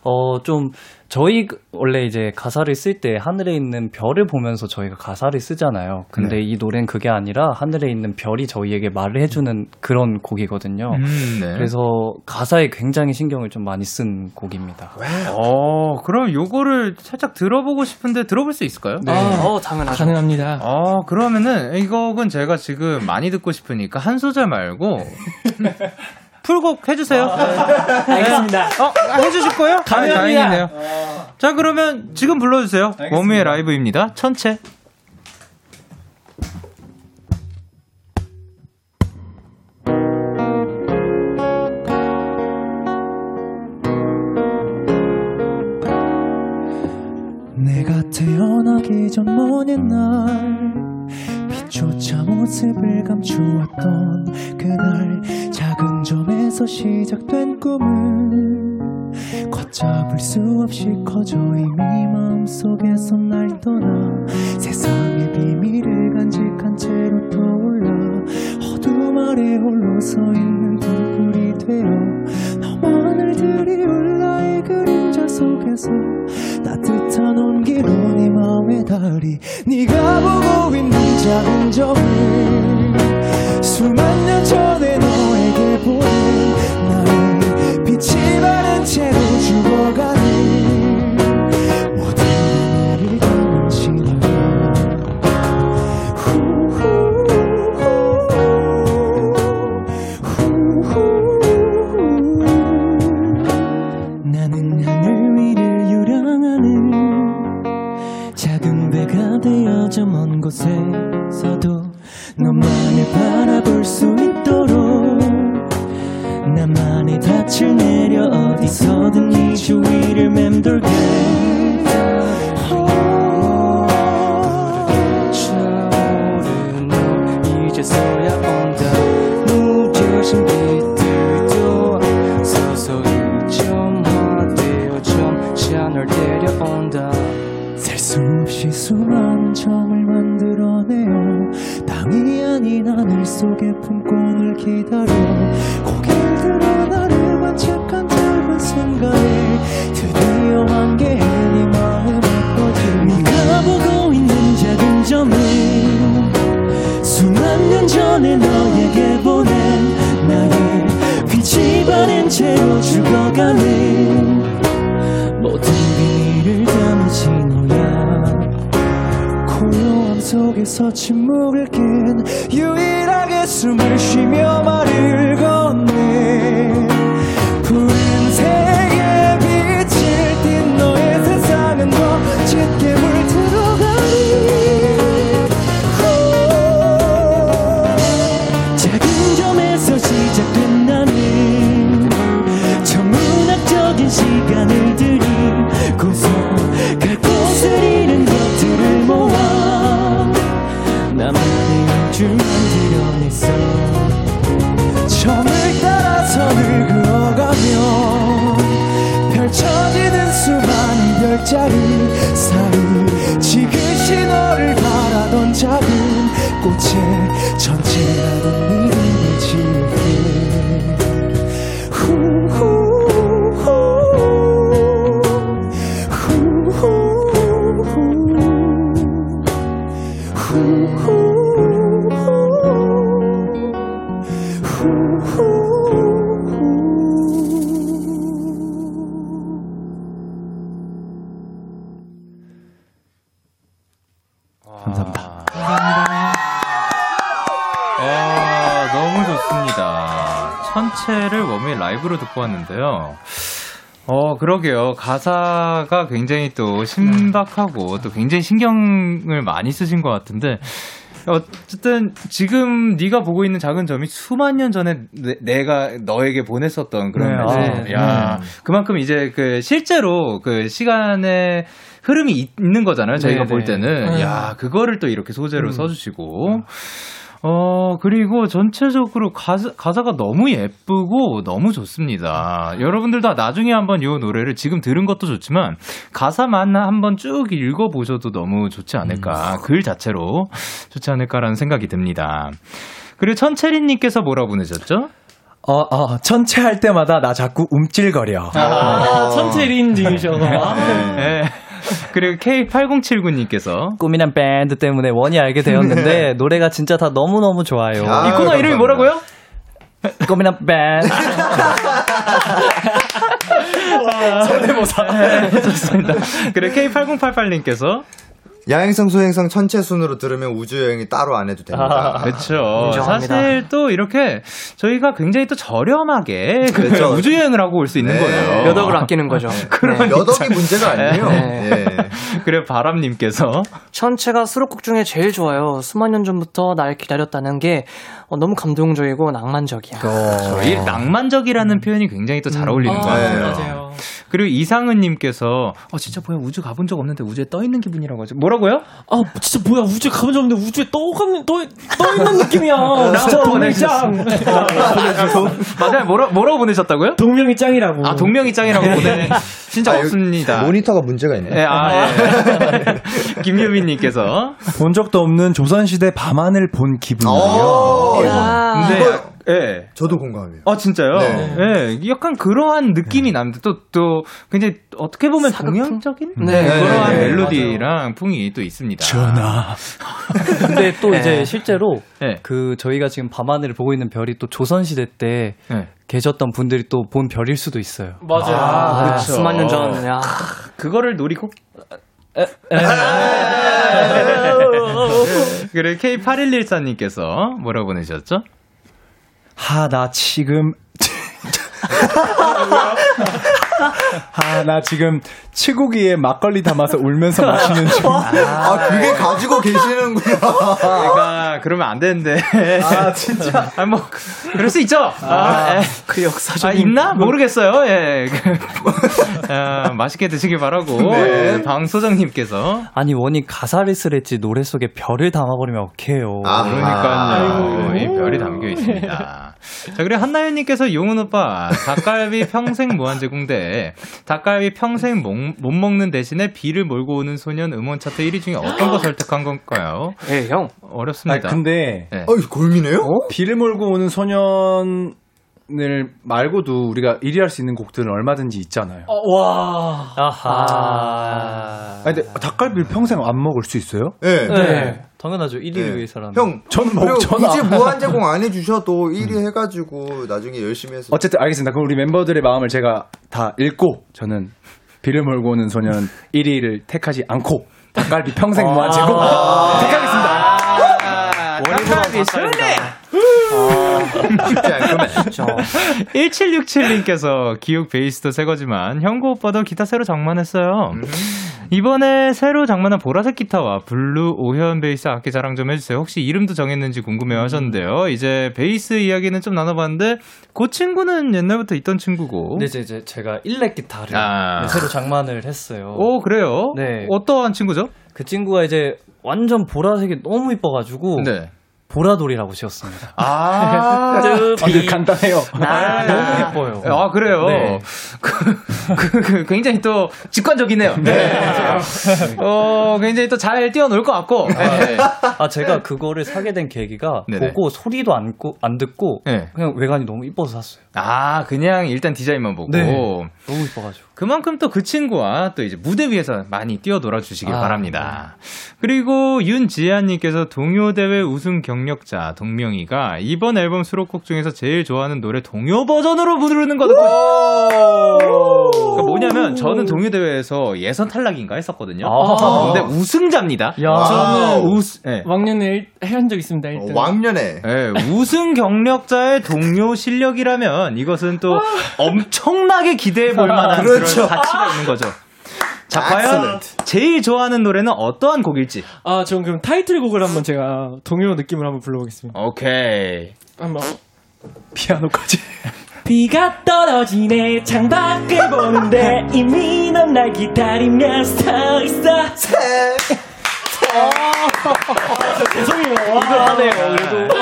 어 좀 저희 그- 원래 이제 가사를 쓸 때 하늘에 있는 별을 보면서 저희가 가사를 쓰잖아요. 근데 이 노래는 그게 아니라 하늘에 있는 별이 저희에게 말을 해주는 그런 곡이거든요. 음, 네. 그래서 가사에 굉장히 신경을 좀 많이 쓴 곡입니다. 어, 그럼 요거를 살짝 들어보고 싶은데 들어볼 수 있을까요? 네. 어, 당연하죠. 가능합니다. 어, 그러면은 이 곡은 제가 지금 많이 듣고 싶으니까 한 소절 말고 풀곡 해주세요. 알겠습니다. 어, 아, 해주실 거예요? 감사합니다. 아, 다행이네요. 자, 그러면 지금 불러주세요. 원미의 라이브입니다. 천체. 내가 태어나기 전 먼 옛날 빛조차 모습을 감추었던 그날 작은 점에서 시작된 꿈은 걷잡을 수 없이 커져 이미 마음속에서 날 떠나 세상의 비밀을 간직한 채로 떠올라 어둠 아래 홀로 서 있는 등불이 되어 너무 하늘들이 울라의 그림자 속에서 따뜻한 온기로 네 마음의 달이 네가 보고 있는 작은 점을 수만 년 전에 너에게 보낸 나의 빛이 바른 채로 죽어 주위 나 어, 그러게요. 가사가 굉장히 또 신박하고 또 굉장히 신경을 많이 쓰신 것 같은데, 어쨌든 지금 네가 보고 있는 작은 점이 수만 년 전에 내, 가 너에게 보냈었던 그런 네. 아, 야, 그만큼 이제 그 실제로 그 시간의 흐름이 있는 거잖아요. 저희가 네, 볼 네. 때는 네. 야 그거를 또 이렇게 소재로 음. 써주시고. 어, 그리고 전체적으로 가사, 가사가 너무 예쁘고 너무 좋습니다. 여러분들도 나중에 한번 이 노래를 지금 들은 것도 좋지만 가사만 한번 쭉 읽어보셔도 너무 좋지 않을까. 글 자체로 좋지 않을까라는 생각이 듭니다. 그리고 천채린님께서 뭐라 보내셨죠? 어, 어, 천체 할 때마다 나 자꾸 움찔거려. 아, 천체린 님이셔서. 네. 그리고 K8079님께서 꿈이란 밴드 때문에 원이 알게 되었는데 노래가 진짜 다 너무너무 좋아요. 아, 이 코너 이름이 감사합니다. 뭐라고요? 꿈이란 밴드. 성대모사. 네, 좋습니다. 그리고 K8088님께서 야행성 소행성 천체 순으로 들으면 우주 여행이 따로 안 해도 됩니다. 그렇죠. 인정합니다. 사실 또 이렇게 저희가 굉장히 또 저렴하게 그 그렇죠. 우주 여행을 하고 올 수 있는 네. 거예요. 몇 억을 아끼는 거죠. 네. 몇 억이 문제가 아니에요. 네. 예. 그래 바람님께서 천체가 수록곡 중에 제일 좋아요. 수만 년 전부터 날 기다렸다는 게 어, 너무 감동적이고 낭만적이야. 이 낭만적이라는 표현이 굉장히 또 잘 어울리는 것 아, 같아요. 맞아요. 그리고 이상은님께서 어 진짜 뭐야 우주 가본 적 없는데 우주에 떠 있는 기분이라고 하죠. 뭐라고요? 아, 진짜 뭐야. 우주에 가본 적 없는데 우주에 떠가는, 떠, 떠 있는 느낌이야. 진짜 동명이 짱. 맞아요. 뭐라 뭐라고 보내셨다고요? 동명이 짱이라고. 아 동명이 짱이라고 보내. 진짜 아, 없습니다. 모니터가 문제가 있네. 예, 아, 예. 김유민님께서 본 적도 없는 조선시대 밤하늘 본 기분이에요. 어, 야. 근데 예. 저도 공감해요. 아 진짜요? 네. 예, 약간 그러한 느낌이 납니다. 또또 굉장히 어떻게 보면 동양적인 네. 네, 그러한 네, 멜로디랑 풍이 또 있습니다. 전하. 근데 또 네. 이제 실제로 네. 그 저희가 지금 밤하늘을 보고 있는 별이 또 조선 시대 때 네. 계셨던 분들이 또 본 별일 수도 있어요. 맞아요. 아, 아, 그렇죠. 수만 년 전. 야. 그거를 노리고 그래 K8114님께서 뭐라 보내셨죠? 하, 나 지금. 하, 나 지금 치고기에 막걸리 담아서 울면서 마시는 중. 아, 그게 가지고 계시는구나. 제가 그러면 안 되는데. 아 진짜. 아 뭐 그럴 수 있죠. 아, 예. 그 역사적. 아, 있나? 모르겠어요. 예. 그, 아, 맛있게 드시길 바라고. 네. 방소장님께서. 아니 원이 가사를 쓰랬지 노래 속에 별을 담아버리면 어떡해요. 아, 그러니까요. 이 별이 담겨 있습니다. 자, 그리고 한나연님께서 용은 오빠, 닭갈비 평생 무한제공대, 닭갈비 평생 못, 못 먹는 대신에 비를 몰고 오는 소년 음원 차트 1위 중에 어떤 거 선택한 건가요? 예, 형. 아, 어렵습니다. 근데 네. 어이, 골미네요? 비를 몰고 오는 소년 을 말고도 우리가 1위 할 수 있는 곡들은 얼마든지 있잖아요. 와. 아하. 아, 근데 닭갈비를 평생 안 먹을 수 있어요? 네. 네. 당연하죠. 1위를 네. 위해서라면. 형, 저는 먹- 그리고 저는 굳이 안- 무한 제공 안 해주셔도 1위 해가지고 나중에 열심히 해서. 어쨌든 알겠습니다. 그럼 우리 멤버들의 마음을 제가 다 읽고 저는 비를 몰고 오는 소년 1위를 택하지 않고 닭갈비 평생 무한 제공 택하겠습니다. 닭갈비 술래! 쉽지 않구만. 1767님께서 기욱 베이스도 새 거지만 형구 오빠도 기타 새로 장만했어요. 이번에 새로 장만한 보라색 기타와 블루 오현 베이스 악기 자랑 좀 해주세요. 혹시 이름도 정했는지 궁금해 하셨는데요. 이제 베이스 이야기는 좀 나눠봤는데, 그 친구는 옛날부터 있던 친구고. 네, 이제, 이제 제가 일렉 기타를 아. 네, 새로 장만을 했어요. 오, 그래요? 네. 어떠한 친구죠? 그 친구가 이제 완전 보라색이 너무 이뻐가지고 네. 보라돌이라고 지었습니다. 아, 되게 간단해요. 아, 너무 이뻐요. 아, 그래요? 네. 그, 그, 그, 굉장히 또 직관적이네요. 네. 어, 굉장히 또 잘 뛰어놀 것 같고. 네. 아 제가 그거를 사게 된 계기가 네네. 보고 소리도 안, 고, 안 듣고 네. 그냥 외관이 너무 이뻐서 샀어요. 아, 그냥 일단 디자인만 보고. 네. 너무 이뻐가지고. 그만큼 또 그 친구와 또 이제 무대 위에서 많이 뛰어놀아 주시길 아, 바랍니다. 그리고 윤지아님께서 동요대회 우승 경력자 동명이가 이번 앨범 수록곡 중에서 제일 좋아하는 노래 동요 버전으로 부르는 거 듣고 그러니까 뭐냐면 저는 동요대회에서 예선 탈락인가 했었거든요. 아. 근데 우승자입니다. 야. 저는 우승, 네. 왕년에 일- 해한 적 있습니다. 어, 일단. 왕년에 네, 우승 경력자의 동료 실력이라면 이것은 또 엄청나게 기대해 볼 만한 그런 그렇죠. 가치가 있는 거죠. 자, 과연 Excellent. 제일 좋아하는 노래는 어떠한 곡일지. 아, 전 그럼 타이틀곡을 한번 제가 동요 느낌을 한번 불러보겠습니다. 오케이. 한번. 피아노까지. 비가 떨어지네 창밖을 보는데 이미 넌 날 기다리며 서 있어 하네요, 그래도.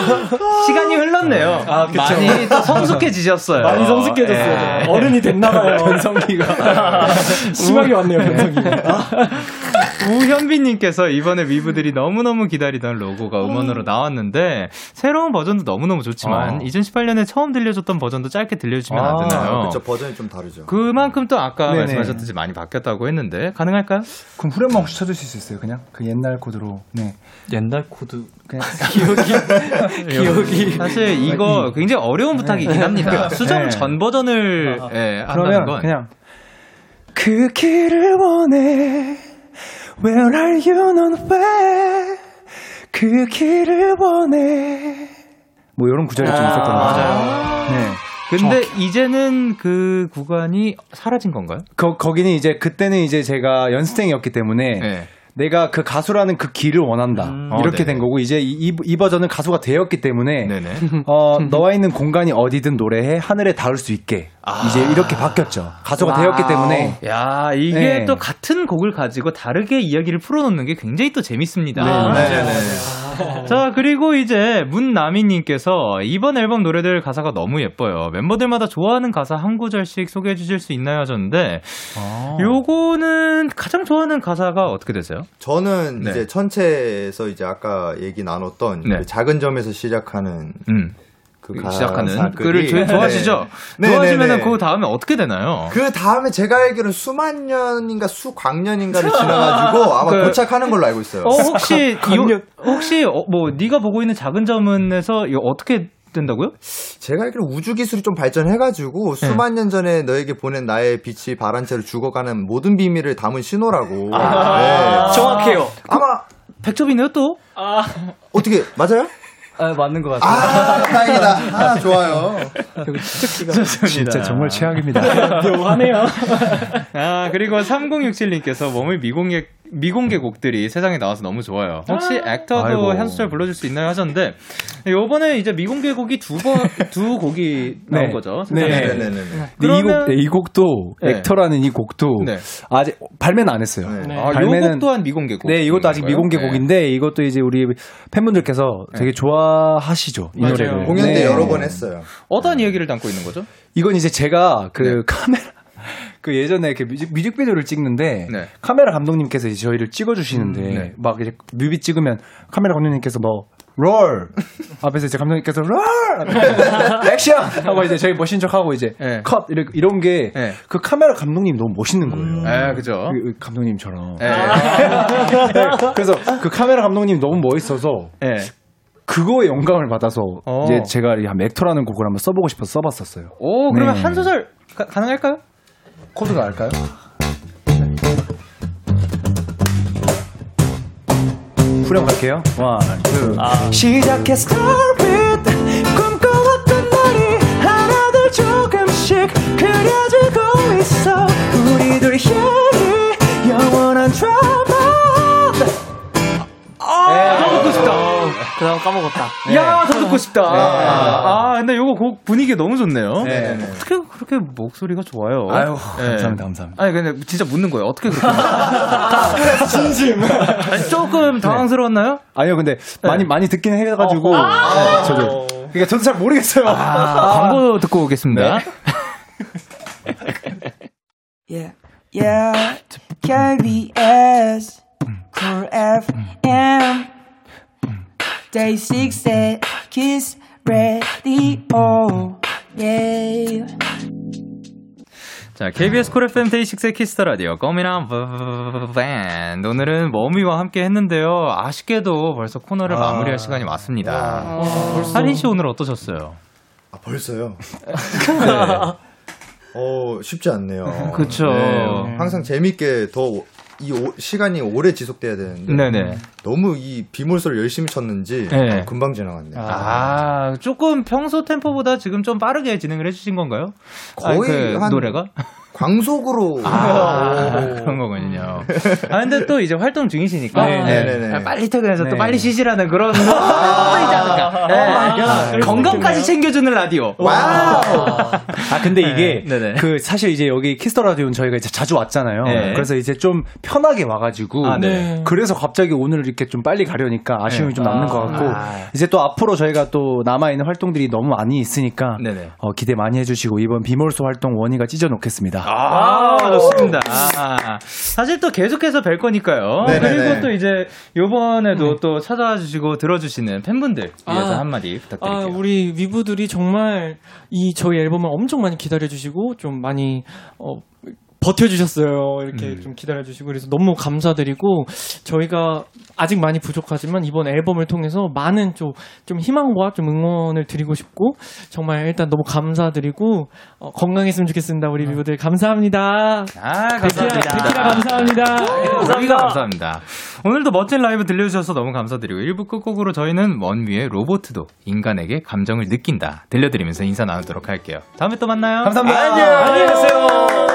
시간이 흘렀네요. 아, 그쵸. 많이 또 성숙해지셨어요. 많이 성숙해졌어요. 예. 어른이 됐나봐요. 변성기가. 심하게 왔네요, 변성기가. 우현빈님께서 이번에 위브들이 너무너무 기다리던 로고가 음원으로 나왔는데 새로운 버전도 너무너무 좋지만 아. 2018년에 처음 들려줬던 버전도 짧게 들려주시면 안 아, 되나요? 그렇죠 버전이 좀 다르죠. 그만큼 또 아까 네네. 말씀하셨듯이 많이 바뀌었다고 했는데 가능할까요? 그럼 후렴만 혹시 쳐주실 수 있어요? 그냥 그 옛날 코드로. 네. 옛날 코드 그냥 기억이 사실 이거 굉장히 어려운 부탁이긴 합니다. 수정 네. 전 버전을 예, 한다는 그러면 건 그냥 그 길을 원해 Where are you 넌 왜? 그 길을 원해 뭐 이런 구절이 좀 있었던 것 같아요. 네. 근데 이제는 그 구간이 사라진 건가요? 거, 거기는 이제 그때는 이제 제가 연습생이었기 때문에 네. 내가 그 가수라는 그 길을 원한다 이렇게 어, 네네. 된 거고 이제 이, 이, 이 버전은 가수가 되었기 때문에. 어, 너와 있는 공간이 어디든 노래해 하늘에 닿을 수 있게 아. 이제 이렇게 바뀌었죠. 가수가 되었기 때문에 야, 이게 네. 또 같은 곡을 가지고 다르게 이야기를 풀어놓는 게 굉장히 또 재밌습니다. 네네. 자, 그리고 이제 문나미님께서 이번 앨범 노래들 가사가 너무 예뻐요. 멤버들마다 좋아하는 가사 한 구절씩 소개해 주실 수 있나요? 하셨는데, 요거는 가장 좋아하는 가사가 어떻게 되세요? 저는 네. 이제 천체에서 이제 아까 얘기 나눴던 네. 그 작은 점에서 시작하는 음. 그 시작하는 가사글이- 글을 조- 좋아하시죠? 네. 좋아하시면은 네, 네, 네. 그 다음에 어떻게 되나요? 그 다음에 제가 알기로는 수만 년인가 수광년인가를 지나가지고 아마 그- 도착하는 걸로 알고 있어요. 어, 혹시 이거, 혹시 어, 뭐 네가 보고 있는 작은 점은에서 이거 어떻게 된다고요? 제가 알기로 우주 기술이 좀 발전해가지고 네. 수만 년 전에 너에게 보낸 나의 빛이 바란 채로 죽어가는 모든 비밀을 담은 신호라고. 아. 네. 정확해요. 아마 100점이네요 또? 어떻게 맞아요? 아, 맞는 것 같아요. 아 다행이다. 아 좋아요. 진짜 정말 최악입니다. 묘하네요. 아, 그리고 3067님께서 몸의 미공개, 미공개 곡들이 세상에 나와서 너무 좋아요. 혹시 액터도 아이고. 한 소절 불러줄 수 있나요? 하셨는데, 요번에 이제 미공개 곡이 두 번, 두 곡이 나온 네. 거죠. 네. 세상에. 네네 네. 그러면- 곡, 네, 이 곡도 네. 액터라는 이 곡도 네. 아직 발매는 안 했어요. 네. 아, 요 발매는- 곡 또한 미공개 곡. 네, 이것도 아직? 미공개 네. 곡인데 이것도 이제 우리 팬분들께서 되게 좋아하시죠 이 맞아요. 노래를. 공연 때 네. 여러 번 했어요. 어떤 이야기를 담고 있는 거죠? 이건 이제 제가 그 네. 카메라 그 예전에 이렇게 뮤직, 뮤직비디오를 찍는데 네. 카메라 감독님께서 이제 저희를 찍어주시는데 음, 네. 막 이제 뮤비 찍으면 카메라 감독님께서 뭐 롤! 앞에서 이제 감독님께서 롤! 액션! 하고 이제 저희 멋진 척 하고 이제 네. 컷! 이런, 이런 게그 네. 카메라 감독님이 너무 멋있는 거예요. 예, 그죠. 그- 그 감독님처럼. 예. 네, 그래서 그 카메라 감독님이 너무 멋있어서 예. 그거에 영감을 받아서 어. 이제 제가 이 Director라는 곡을 한번 써보고 싶어서 써봤었어요. 오, 그러면 네. 한 소절 가, 가능할까요? 코드가 알까요? 네. 후렴 갈게요. One, two. 아. 시작했어, with 꿈꿔왔던 날이 하나둘 조금씩 그려지고 있어 우리들 향해 영원한 드라마 아, 너무 좋다. 까먹었다. 야, 더 듣고 싶다. 아, 근데 요거 곡 분위기 너무 좋네요. 네. 어떻게 그렇게 목소리가 좋아요? 아유, 네. 감사합니다, 감사합니다. 아니, 근데 진짜 묻는 거예요. 어떻게 그렇게. 진심. 조금 당황스러웠나요? 아니요, 근데 많이 많이 듣긴 해가지고 어. 네, 저도 그러니까 저도 잘 모르겠어요. 아, 광고 듣고 오겠습니다. Yeah, yeah. KBS, Cool FM, Day6's Kiss the Radio. Yeah. 자, KBS Cool FM 데이식스의 Kiss the Radio 꽃미남 밴드 오늘은 원위와 함께 했는데요. 아쉽게도 벌써 코너를 마무리할 시간이 왔습니다. 하린 씨 오늘 어떠셨어요? 아, 벌써요. 어, 쉽지 않네요. 그쵸. 네, 항상 재밌게 더 이 시간이 오래 지속돼야 되는데 네네. 너무 이 비몰소를 열심히 쳤는지 네. 어, 금방 지나갔네요. 아, 조금 평소 템포보다 지금 좀 빠르게 진행을 해주신 건가요? 거의 아, 그 한- 노래가? 광속으로 아, 그런 거군요. 아, 근데 또 이제 활동 중이시니까. 네, 네, 네, 네. 아, 빨리 퇴근해서 또 네. 빨리 쉬시라는 그런 것도 있지 않을까. 네. 건강까지 챙겨주는 라디오. Wow. 아 근데 이게 네. 그 사실 이제 여기 Kiss the Radio는 저희가 이제 자주 왔잖아요. 네. 그래서 이제 좀 편하게 와가지고 아, 네. 그래서 갑자기 오늘 이렇게 좀 빨리 가려니까 아쉬움이 네. 좀 남는 것 같고 아. 이제 또 앞으로 저희가 또 남아 있는 활동들이 너무 많이 있으니까 네네. 어, 기대 많이 해주시고 이번 비몰소 활동 원위가 찢어 놓겠습니다. 아, 좋습니다. 아, 사실 또 계속해서 뵐 거니까요. 네네네. 그리고 또 이제 요번에도 또 찾아와 주시고 들어주시는 팬분들 위해서 아. 한마디 아, 부탁드릴게요. 우리 위부들이 정말 이 저희 앨범을 엄청 많이 기다려주시고 좀 많이 어, 버텨주셨어요. 이렇게 음. 좀 기다려주시고 그래서 너무 감사드리고 저희가 아직 많이 부족하지만 이번 앨범을 통해서 많은 좀, 좀 희망과 좀 응원을 드리고 싶고 정말 일단 너무 감사드리고 어, 건강했으면 좋겠습니다. 우리 위부들 감사합니다. 아, 감사합니다. 데키라 감사합니다. 우리가 감사합니다. 오늘도 멋진 라이브 들려주셔서 너무 감사드리고 1부 끝곡으로 저희는 원위의 로보트도 인간에게 감정을 느낀다 들려드리면서 인사 나누도록 할게요. 다음에 또 만나요. 감사합니다. 안녕. 안녕히 계세요.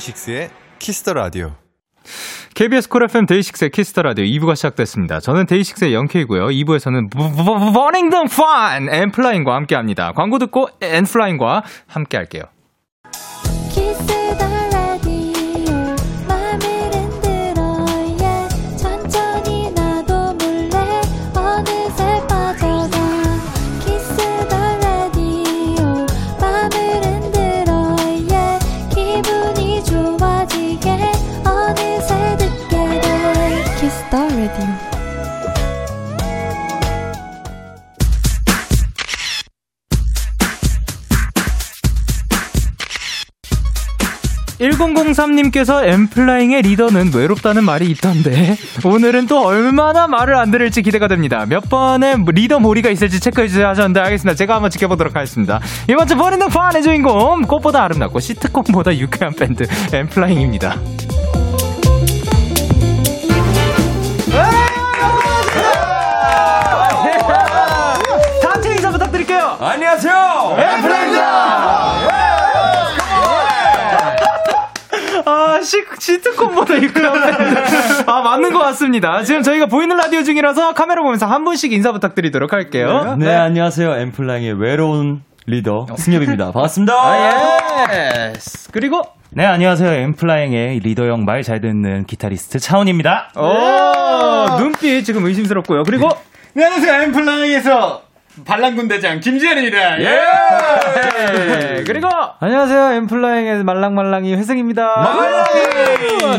데이식스의 Kiss the Radio. KBS Cool FM 데이식스의 Kiss the Radio 2부가 시작됐습니다. 저는 데이식스의 영케이고요. 2부에서는 burning 등판! 엔플라잉과 함께 합니다. 광고 듣고 엔플라잉과 함께 할게요. 1003님께서 엠플라잉의 리더는 외롭다는 말이 있던데 오늘은 또 얼마나 말을 안 들을지 기대가 됩니다. 몇 번의 리더 몰이가 있을지 체크해주세요 하셨는데 알겠습니다. 제가 한번 지켜보도록 하겠습니다. 이번 주 버리는 판의 주인공 꽃보다 아름답고 시트콤보다 유쾌한 밴드 엠플라잉입니다. 단체 인사 부탁드릴게요. 안녕 아, 시, 시트콤보다 유쾌한 밴드. 아, 맞는 것 같습니다. 지금 저희가 보이는 라디오 중이라서 카메라 보면서 한 분씩 인사 부탁드리도록 할게요. 네, 안녕하세요. 엠플라잉의 외로운 리더 승엽입니다. 반갑습니다. 아, 예. 그리고 네, 안녕하세요. 엔플라잉의 리더 형 말 잘 듣는 기타리스트 차훈입니다. 오, 눈빛 지금 의심스럽고요. 그리고 네, 안녕하세요. 엔플라잉에서 반란군 대장 김재현입니다. 예. 그리고 안녕하세요. 엠플라잉의 말랑말랑이 회승입니다.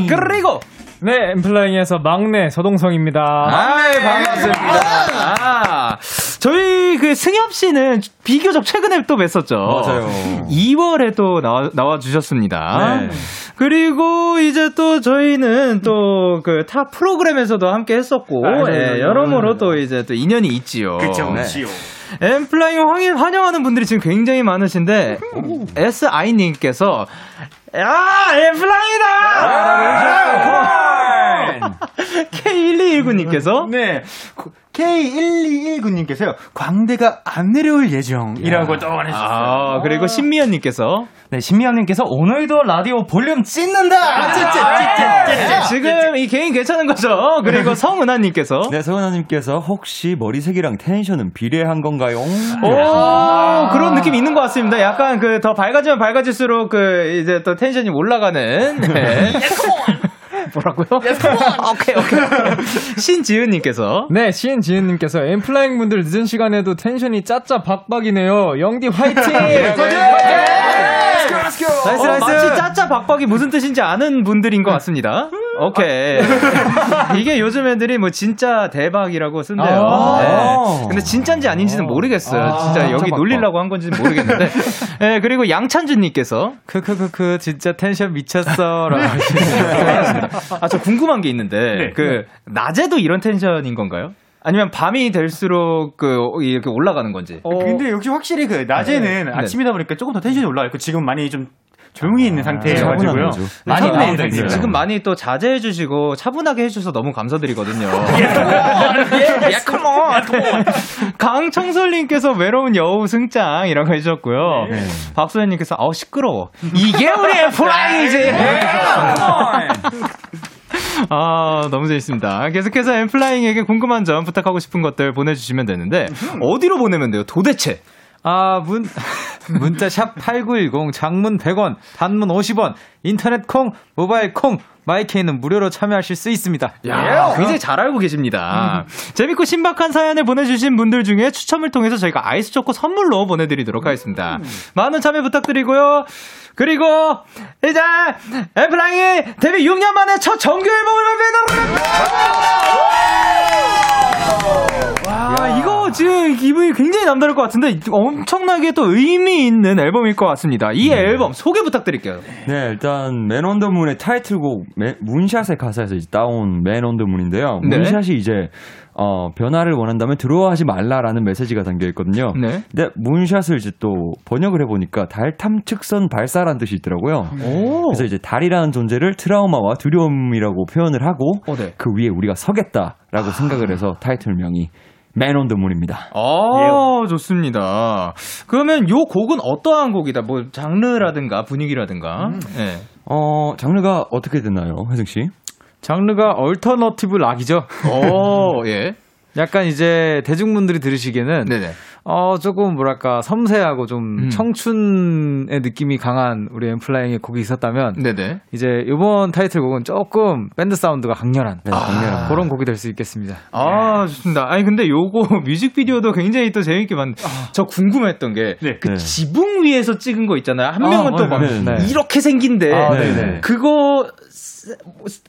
그리고 네, 엠플라잉에서 막내 서동성입니다. 아, 반갑습니다. 아, 저희 그 승엽 씨는 비교적 최근에 또 뵀었죠. 맞아요. 2월에 또 나와, 나와 주셨습니다. 네. 그리고 이제 또 저희는 또 그 타 프로그램에서도 함께 했었고, 맞아요. 예, 여러모로 또 이제 또 인연이 있지요. 그쵸, 네. 그치요. 엠플라잉 환영, 환영하는 분들이 지금 굉장히 많으신데, SI님께서, 야, 엠플라잉이다! K1219님께서, 네. K1219님께서요, 광대가 안 내려올 예정이라고 또 보내주셨어요. 아, 그리고 신미연 님께서, 네, 신미연 님께서 오늘도 라디오 볼륨 찢는다! 아, 지금 이 개인 괜찮은 거죠? 그리고 성은하님께서, 네, 서은아 님께서 혹시 머리색이랑 텐션은 비례한 건가요? 오, 그런 느낌이 있는 것 같습니다. 약간 그 더 밝아지면 밝아질수록 그 이제 또 텐션이 올라가는. 네. 뭐라고요? 오케이, 오케이. 신지은님께서. 네, 신지은님께서 엔플라잉 분들 늦은 시간에도 텐션이 짜짜 박박이네요. 영디 화이팅! Nice, nice. 마치 짜짜 박박이 무슨 뜻인지 아는 분들인 것 같습니다. 오케이. 이게 요즘 애들이 뭐 진짜 대박이라고 쓴대요. 아. 네. 근데 진짜인지 아닌지는 모르겠어요. 아, 진짜 여기 놀리려고 한 건지는 모르겠는데. 네, 그리고 양찬준님께서. 크크크크, 진짜 텐션 미쳤어. 라고 아, 저 궁금한 게 있는데, 네. 그, 낮에도 이런 텐션인 건가요? 아니면 밤이 될수록 그, 이렇게 올라가는 건지. 근데 역시 확실히 그 낮에는 네. 아침이다 보니까 조금 더 텐션이 올라가 있고 지금 많이 좀 조용히 있는 상태여가지고요. 많이 차분한 많이 상태예요. 지금 많이 또 자제해 주시고 차분하게 해주셔서 너무 감사드리거든요. 예, 컴온. 강청솔님께서 외로운 여우 승장 이라고 해주셨고요. 박소연님께서 아우 시끄러워. 이게 우리 엠플라잉이지. 아, 너무 재밌습니다. 계속해서 엠플라잉에게 궁금한 점 부탁하고 싶은 것들 보내주시면 되는데, 어디로 보내면 돼요, 도대체? 아, 문, 문자 샵 8910, 장문 100원, 단문 50원, 인터넷 콩, 모바일 콩, 마이케이는 무료로 참여하실 수 있습니다. 야, 굉장히 잘 알고 계십니다. 재밌고 신박한 사연을 보내주신 분들 중에 추첨을 통해서 저희가 아이스 초코 선물로 보내드리도록 하겠습니다. 많은 참여 부탁드리고요. 그리고 이제 엠플라잉이 데뷔 6년 만에 첫 정규 앨범을 발표했다고 와, 이거 지금 기분이 굉장히 남다를 것 같은데 엄청나게 또 의미 있는 앨범일 것 같습니다. 이 앨범 소개 부탁드릴게요. 네, 일단 맨온더 문의 타이틀곡 맨- 문샷의 가사에서 이제 따온 맨온더 문인데요. 네. 문샷이 이제 어, 변화를 원한다면 들어와하지 말라라는 메시지가 담겨 있거든요. 네. 근데 문샷을 이제 또 번역을 해보니까 달 탐측선 발사라는 뜻이 있더라고요. 오. 그래서 이제 달이라는 존재를 트라우마와 두려움이라고 표현을 하고 어, 네. 그 위에 우리가 서겠다라고 생각을 해서 타이틀명이 Man on the Moon입니다. 아, 좋습니다. 그러면 요 곡은 어떠한 곡이다? 뭐 장르라든가 분위기라든가. 네. 어, 장르가 어떻게 되나요, 회승 씨? 장르가 alternative rock이죠. 오, 예. 약간 이제 대중분들이 들으시기에는 네네. 어 조금 뭐랄까 섬세하고 좀 음. 청춘의 느낌이 강한 우리 엔플라잉의 곡이 있었다면 네네. 이제 이번 타이틀곡은 조금 밴드 사운드가 강렬한 네, 강렬한. 그런 곡이 될 수 있겠습니다. 아, 좋습니다. 아니, 근데 요거 뮤직비디오도 굉장히 또 재밌게 만, 저 궁금했던 게, 그 네. 지붕 위에서 찍은 거 있잖아요. 한 아, 명은 또 막, 네, 네. 이렇게 생긴데, 아. 그거, 세-